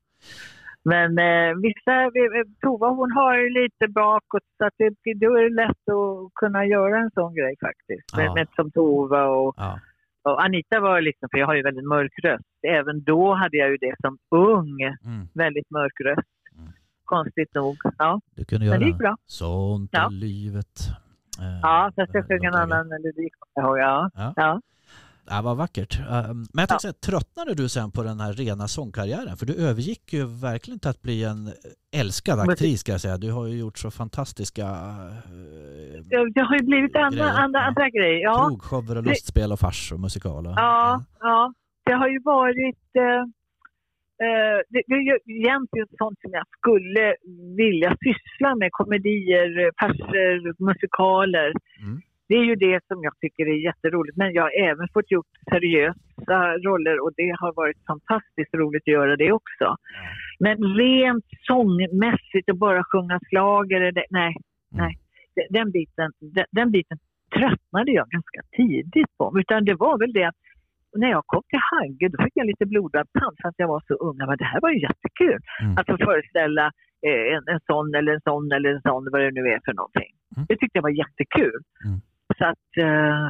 Men eh, vissa, vi- Tova hon har ju lite bakåt så att det, då är det lätt att kunna göra en sån grej faktiskt. Ja. med, som Tova och, Ja. och Anita var liksom, för jag har ju väldigt mörk röst. Även då hade jag ju det som ung, Mm. väldigt mörk röst. Mm. Konstigt nog. Ja, Du kunde men det göra gick bra. Sånt Ja. är livet. Eh, Ja, fast jag sjöng en det. annan melodi. kommer jag ihåg. Ja. Ja. Ja. Ja, vad vackert. Eh, Men jag tänkte säga, tröttnade du sen på den här rena sångkarriären? För du övergick ju verkligen till att bli en älskad aktris ska jag säga. Du har ju gjort så fantastiska eh, Det, har ju blivit andra, Grejer, andra, ja. andra grejer. Ja. krogshower och lustspel och fars och musikaler. Ja, ja. Det har ju varit... Eh, eh, det, det är ju egentligen sånt som jag skulle vilja syssla med. Komedier, farser, musikaler. Mm. Det är ju det som jag tycker är jätteroligt. Men jag har även fått gjort seriösa roller och det har varit fantastiskt roligt att göra det också. Men rent sångmässigt och bara sjunga schlager, det, nej, nej. Den- Den biten, den, den biten tröttnade jag ganska tidigt på. Utan det var väl det att när jag kom till Hagge då fick jag lite blodad tand för att jag var så ung. Men det här var ju jättekul. Mm. Att få föreställa eh, en, en sån eller en sån eller en sån, vad det nu är för någonting. Mm. Det tyckte jag var jättekul. Mm. Så att, eh,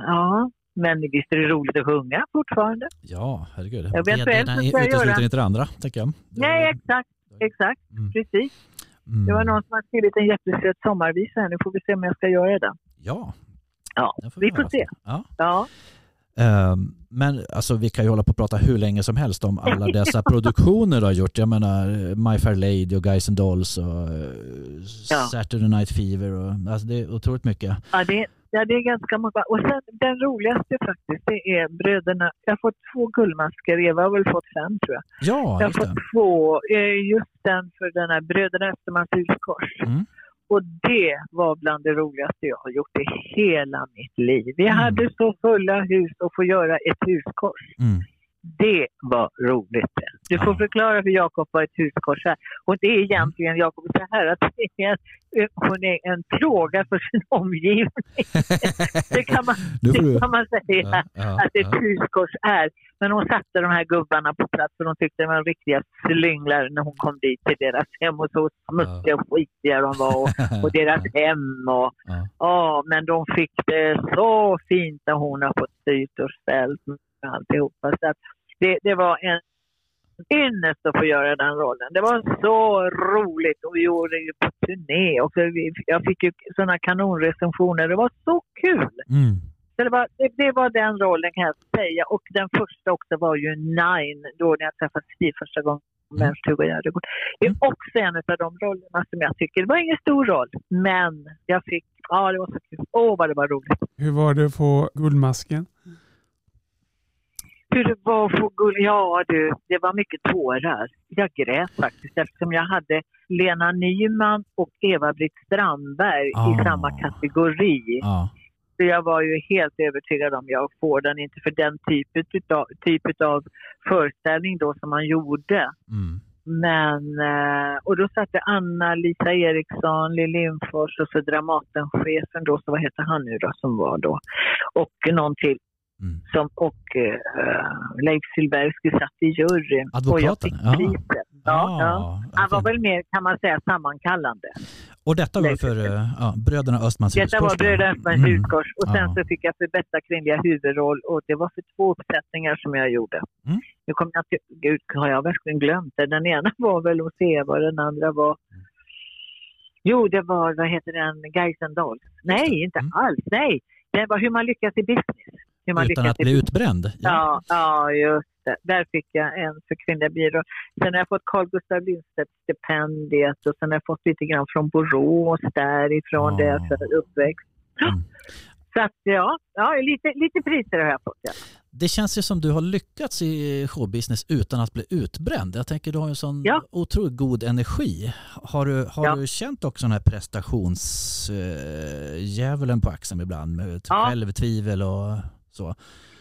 ja. Men visst är det roligt att sjunga fortfarande? Ja, herregud. Ja, det, det ena jag utesluter inte det andra, tänker jag. Nej, exakt. Exakt, Mm. precis. Mm. Det var någon som har skrivit en jättesöt sommarvisa här. Nu får vi se om jag ska göra den. Ja, Ja, det vi får höra. se. Ja. Ja. Ehm, Men alltså, vi kan ju hålla på och prata hur länge som helst om alla dessa produktioner du har gjort. Jag menar My Fair Lady och Guys and Dolls och eh, Ja. Saturday Night Fever. Och, alltså, det är otroligt mycket. Ja, det, ja, det är ganska många. Och sen den roligaste faktiskt, det är bröderna. Jag har fått två guldmasker. Eva har väl fått fem tror jag. Ja, Jag har fått det. två. eh, Just den för den här Bröderna Östermans huskors. Mm. Och det var bland det roligaste jag har gjort i hela mitt liv. Vi Mm. hade så fulla hus att få göra ett huskors. Mm. Det var roligt. det. Du får förklara för Jakob vad ett huskors är. Och det är egentligen, Jakob, så här att det är hon är en plåga för sin omgivning. Det kan man, det kan man säga Ja, ja, att ett ja. huskors är. Men hon satte de här gubbarna på plats och de tyckte de var riktiga slynglar när hon kom dit till deras hem och så smutsiga och skitiga de var och, och deras hem. Och, Ja. ja, men de fick det så fint när hon har fått styrt och ställt med alltihopa. Så att det, det var en ynnest att få göra den rollen. Det var så roligt och vi gjorde ju på turné och jag fick ju sådana kanonrecensioner. Det var så kul! Mm. Så det, var, det, det var den rollen kan jag säga. Och den första också var ju Nine, då när jag träffade Steve första gången. Mm. Med Stuga Gärdegård. Det är också en av de rollerna som jag tycker, det var ingen stor roll, men jag fick, ja det var så kul. Åh vad det var roligt. Hur var det att få Guldmasken? Hur det var att få guld, ja du, det var mycket tårar. Jag grät faktiskt eftersom jag hade Lena Nyman och Eva-Britt Strandberg Ah. i samma kategori. Ja. Så jag var ju helt övertygad om jag får den, inte för den typet av, typet av föreställning då som man gjorde. Mm. Men, eh, och då satt det Anna-Lisa Eriksson, Lill Lindfors och så Dramatenchefen då, så vad heter han nu då som var då? Och någon till Mm. som, och eh, Leif Silbersky satt i juryn. Och jag Advokaten, fick ja. priset. Ja, ja. Han var väl mer, kan man säga, sammankallande. Och detta var för ja, bröderna Östmans Detta var? Bröderna Östmans Mm. huskors. Och sen Ja. så fick jag för bästa kvinnliga huvudroll och det var för två uppsättningar som jag gjorde. Mm. Nu kommer jag inte, gud har jag verkligen glömt det? Den ena var väl hos Eva och den andra var Jo, det var, vad heter den, Dolls. Nej, inte Mm. alls, nej. Det var hur man lyckas i business. Hur man Utan att bli utbränd? Ja, ja, just det. Där fick jag en för kvinnliga biroll. Sen har jag fått Carl Gustaf Lindstedts stipendiet och sen har jag fått lite grann från Borås därifrån Ah. där jag är uppväxt. Mm. Så att ja, ja lite, lite priser har jag fått. Ja. Det känns ju som du har lyckats i showbusiness utan att bli utbränd. Jag tänker du har ju en sån Ja. otroligt god energi. Har du, har Ja. du känt också den här prestationsdjävulen på axeln ibland med Ja. självtvivel och så?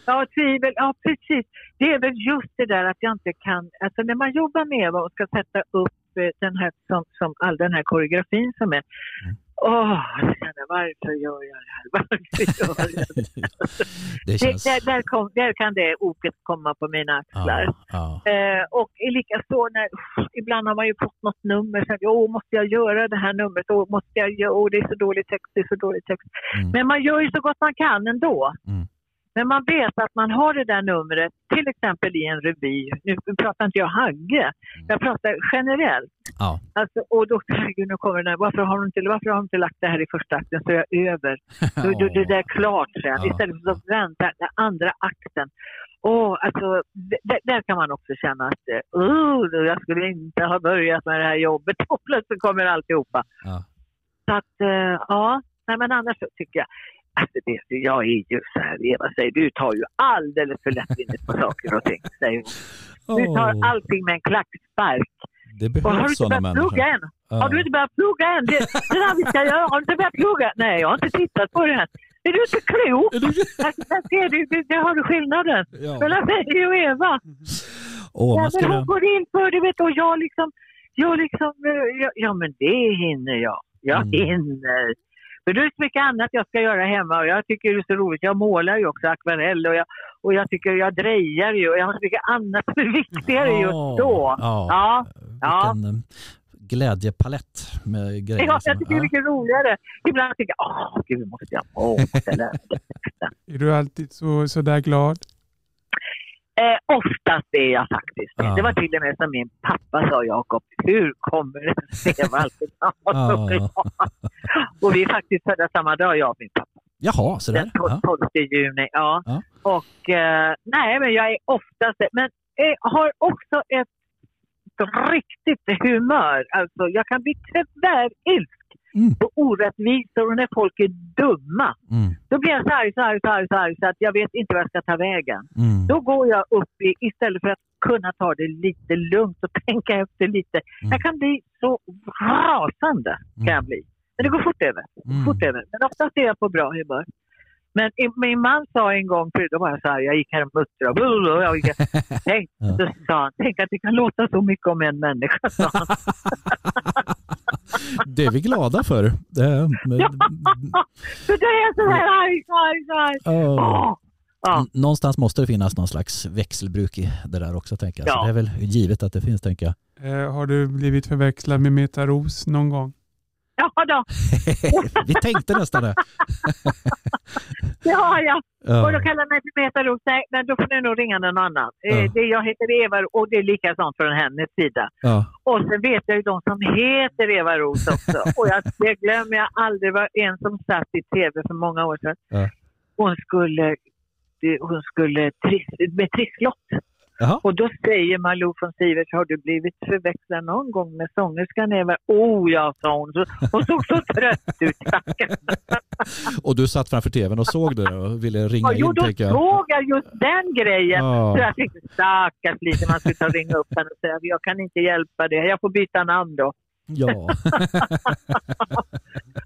Ja, tvivel. Ja, precis. Det är väl just det där att jag inte kan... Alltså när man jobbar med Eva och ska sätta upp eh, den här, som, som all den här koreografin som är. Mm. åh, känner varför gör jag det här? Varför gör jag det? Det känns... där, där, kom, där kan det oket komma på mina axlar. Ja, ja. Eh, och likaså när, ibland har man ju fått något nummer, så åh, måste jag göra det här numret? Åh, måste jag göra, åh, det är så dålig text, det är så dålig text. Mm. Men man gör ju så gott man kan ändå. Mm. Men man vet att man har det där numret, till exempel i en revy. Nu pratar inte jag Hagge, jag pratar generellt. Ja. Alltså, och då, herregud, nu kommer den varför har, du inte, varför har du inte lagt det här i första akten så jag över? Då, då, det där är klart sen, Ja. istället för att vänta den andra akten. Åh, alltså, där kan man också känna att uh, jag skulle inte ha börjat med det här jobbet och plötsligt kommer alltihopa. Ja. Så att, eh, ja, nej, men annars tycker jag Alltså det, jag är ju så här, Eva säger, du tar ju alldeles för lättvindigt på saker och ting. Säger hon. Du tar allting med en klackspark. det Och har du behövs inte sådana människor. än? Har du inte börjat plugga än? Det, det där vi ska göra, har du inte börjat plugga? Nej, jag har inte tittat på det än. Är du inte klok? Alltså, där ser du, där- har du skillnaden Ja. mellan mig och Eva. Åh, Ja, men hon går in för det vet och jag liksom, jag liksom, eh, ja, ja men det hinner jag. Jag Mm. hinner. För det är så mycket annat jag ska göra hemma och jag tycker det är så roligt. Jag målar ju också akvarell och jag, och jag tycker jag drejar ju och jag har så mycket annat som är viktigare just då. Ja. Ja, ja. Vilken eh, glädjepalett med grejer. Ja, jag tycker det är mycket roligare. Ibland tycker jag, åh gud, måste jag texten. Är du alltid så, så där glad? Eh, oftast är jag faktiskt det. Ja. Det var till och med som min pappa sa, Jakob, hur kommer det sig alltid Ja. Och vi är faktiskt födda samma dag, jag och min pappa. Jaha, så Den där. 12 Ja. 12 juni. Ja. Ja. Och eh, nej, men jag är oftast det. Men jag har också ett riktigt humör. Alltså, jag kan bli tvärilsk Mm. på orättvisor och när folk är dumma. Mm. Då blir jag så arg, så arg, så arg, så arg så att jag vet inte vad jag ska ta vägen. Mm. Då går jag upp i, istället för att kunna ta det lite lugnt och tänka efter lite. Mm. Jag kan bli så rasande. Kan jag Mm. bli. Men det går fort över. Mm. Fort över. Men oftast är jag på bra humör. Men min man sa en gång, då var jag så här, jag gick här och muttrade. och jag gick- Tänk, Ja. så sa han, tänk att det kan låta så mycket om en människa. Sa han. Det är vi glada för. Det, men, så det är så här så så arg. Åh. Åh. Ja. Någonstans måste det finnas någon slags växelbruk i det där också tänker jag. Så Ja. det är väl givet att det finns tänker jag. Eh, har du blivit förväxlad med Meta Ros någon gång? Ja, då, vi tänkte nästan det. det har jag. Ja. Och då kallar mig för Meta Ros. Nej, men då får ni nog ringa någon annan. Eh, Ja. det, jag heter Eva och det är likadant från hennes sida. Ja. Och sen vet jag ju de som heter Eva Ros också. och jag, det glömmer jag aldrig. Var en som satt i tv för många år sedan. Ja. Hon skulle, hon skulle tris- med trisslott. Jaha. Och då säger Malou von Sivers, har du blivit förväxlad någon gång med sångerskan Eva? Oh ja, sa hon. Hon såg så trött ut. Och du satt framför tvn och såg det och ville ringa Ja, jo, in då tänker jag. såg jag just den grejen. Ja. Så jag tänkte stackars lite, man skulle ta och ringa upp henne och säga jag kan inte hjälpa det, jag får byta namn då. Ja.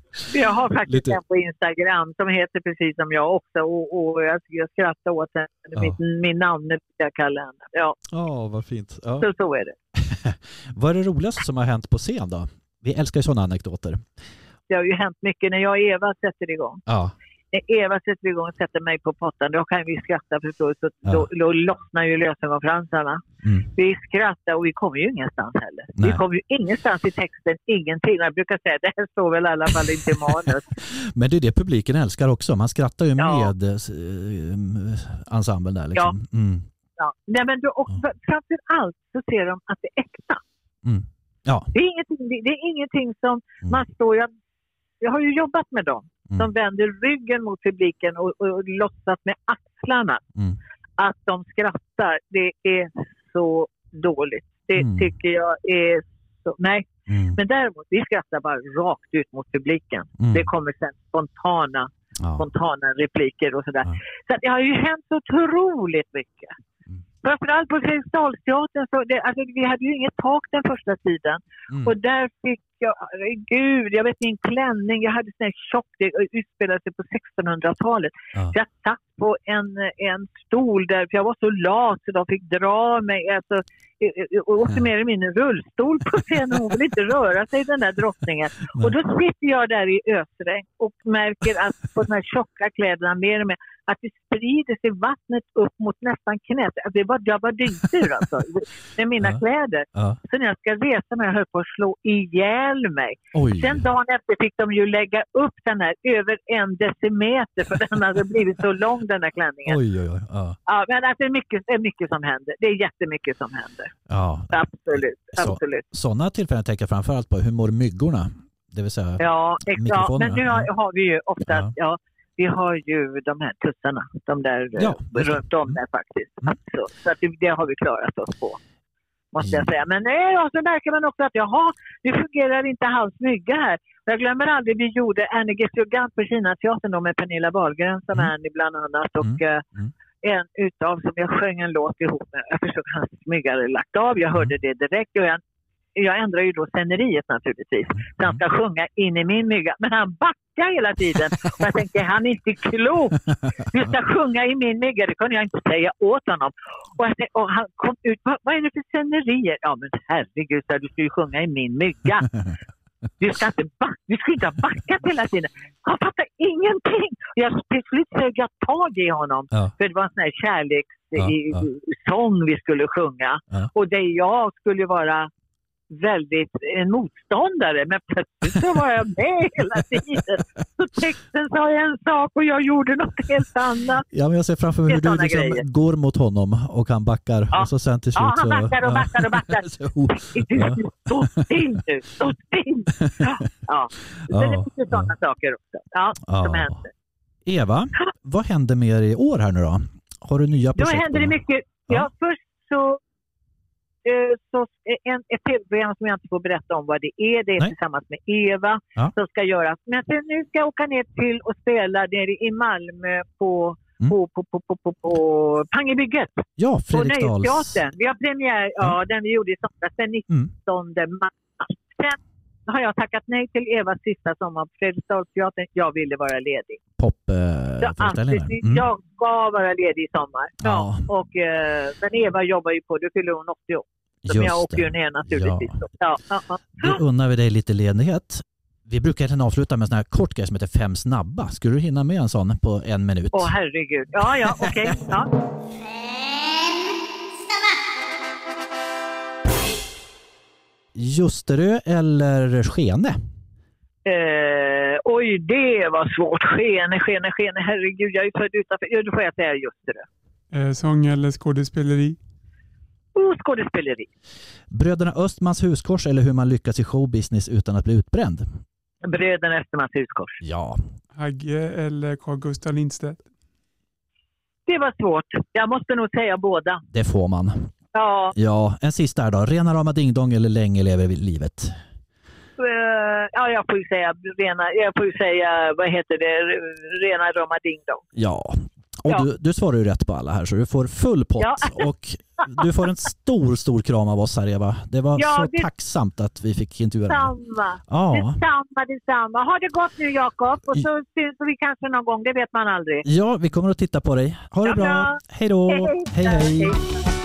Jag har faktiskt Lite- en på Instagram som heter precis som jag också och, och jag, jag skrattar åt henne. Ja. Mitt, min namn jag kallar henne. Ja, Ja, vad fint. Ja. så, så är det. Vad är det roligaste som har hänt på scen då? Vi älskar ju sådana anekdoter. Det har ju hänt mycket när jag och Eva sätter igång. Ja. När Eva sätter igång och sätter mig på pottan, då kan vi skratta förstås. Så Ja. då, då lossnar ju lösenkonferenserna. Mm. Vi skrattar och vi kommer ju ingenstans heller. Nej. Vi kommer ju ingenstans i texten, ingenting. Jag brukar säga det här står väl i alla fall inte i manus. Men det är det publiken älskar också. Man skrattar ju Ja. med eh, ensemblen där liksom. Mm. Ja. Nej, men då, och för- framför allt så ser de att det är äkta. Mm. Ja. Det är ingenting, det, det är ingenting som Mm. man står... Jag, jag har ju jobbat med dem Mm. som vänder ryggen mot publiken och, och, och låtsas med axlarna Mm. att de skrattar. Det är så dåligt. Det Mm. tycker jag är så... Nej, Mm. men däremot, vi skrattar bara rakt ut mot publiken. Mm. Det kommer sen spontana, Ja. spontana repliker och sådär. Ja. Så det har ju hänt så otroligt mycket. Mm. Framförallt på Fredriksdalsteatern, så det, alltså, vi hade ju inget tak den första tiden. Mm. Och där fick jag, herregud, jag vet min klänning, jag hade sån här tjock, det utspelade sig på 1600-talet. Ja. Jag satt på en, en stol där, för jag var så lat så de fick dra mig, alltså, eh, eh, och åkte mer eller mindre rullstol på scenen. Hon vill inte röra sig den där drottningen. Och då sitter jag där i ösregn och märker att på de här tjocka kläderna mer och mer att det sprider sig vattnet upp mot nästan knät. Alltså, Det var, jag var dyngsur alltså, med mina Ja. kläder. Ja. Så när jag ska resa mig, jag höll på att slå ihjäl mig. Oj. Sen dagen efter fick de ju lägga upp den här över en decimeter för den hade blivit så lång den här klänningen. Oj, oj, oj. Ja. Ja, men alltså, det, är mycket, det är mycket som händer. Det är jättemycket som händer. Ja. Absolut. Så- absolut. Sådana tillfällen tänker jag framförallt på. Hur mår myggorna? Det vill säga, Ja, ja, men nu har, har vi ju oftast, Ja. ja. vi har ju de här tussarna, de där Ja, eh, runt om där faktiskt. Mm. Alltså, så att det, det har vi klarat oss på. Måste jag Mm. säga. Men nej, ja, så märker man också att jaha, nu fungerar inte hans mygga här. Jag glömmer aldrig, vi gjorde Annie Gets Your Gun på Kinateatern då med Pernilla Wahlgren som Mm. Annie bland annat. Och Mm. eh, Mm. en utav som jag sjöng en låt ihop med. Jag förstod hans hade lagt av. Jag hörde det direkt. Och jag, jag ändrar ju då sceneriet naturligtvis. Så han ska sjunga in i min mygga. Men han backar hela tiden. Och jag tänkte, han är inte klok. Du ska sjunga i min mygga. Det kunde jag inte säga åt honom. Och, tänkte, och han kom ut. Vad, vad är det för scenerier? Ja men herregud, så du ska ju sjunga i min mygga. Du ska inte backa. Du ska inte ha backat hela tiden. Han fattar ingenting. Jag, till slut sög jag tag i honom. Ja. För det var en sån här Ja, ja. kärlekssång vi skulle sjunga. Ja. Och det jag skulle vara väldigt en motståndare. Men plötsligt så var jag med hela tiden. Så texten sa en sak och jag gjorde något helt annat. Ja, men jag ser framför mig hur du liksom grejer. går mot honom och han backar Ja. och så sen till slut Ja, han backar och backar och backar. Stå still nu, stå still! Ja, det är mycket sådana saker också. Ja, som händer. Eva, vad händer med er i år här nu då? Har du nya Då projekt? händer det mycket. Ja. Först så, eh, så en, ett tv-program som jag inte får berätta om vad det är. Det är Nej. tillsammans med Eva Ja. som ska göras. Men sen, nu ska jag åka ner till och spela nere i Malmö på, Mm. på, på, på, på, på, på Pangebygget. Ja, På Fredriksdals... Nöjesteatern. Vi har premiär, ja. den vi gjorde i somras, den 19 Mm. mars. Sen har jag tackat nej till Evas sista sommar på Fredriksdalsteatern. Jag ville vara ledig. Pop Så eh. Mm. Jag ska vara ledig i sommar. Ja. Ja. Och, eh, men Eva jobbar ju på, då fyller hon 80 år. Så men jag åker ju ner naturligtvis. Ja. Ja. Då unnar vi dig lite ledighet. Vi brukar egentligen avsluta med en sån här kort grej som heter Fem snabba. Skulle du hinna med en sån på en minut? Åh herregud. Ja, ja, okej. Ja. Ljusterö eller Skene? Eh, oj, det var svårt. Skene, skene, skene. Herregud, jag är född utanför. Ja, då får jag säga just det. Eh, sång eller skådespeleri? Oh, skådespeleri. Bröderna Östmans huskors eller hur man lyckas i showbusiness utan att bli utbränd? Bröderna Östermans huskors. Ja, Hagge eller Carl Gustaf Lindstedt? Det var svårt. Jag måste nog säga båda. det får man. Ja, Ja, en sista här då. Rena rama dingdong eller länge lever livet? eh, ja jag får ju säga rena, jag får ju säga, vad heter det, rena rama ding dong. Ja. Och Ja. Du, du svarar ju rätt på alla här så du får full pott Ja. och du får en stor, stor kram av oss här Eva. Det var Ja, så det- tacksamt att vi fick intervjua dig. Samma. Ja. Detsamma, detsamma. Ha det gott nu Jakob och så syns vi kanske någon gång, det vet man aldrig. ja, vi kommer att titta på dig. Ha det bra. Hej då. Hej. hej. hej.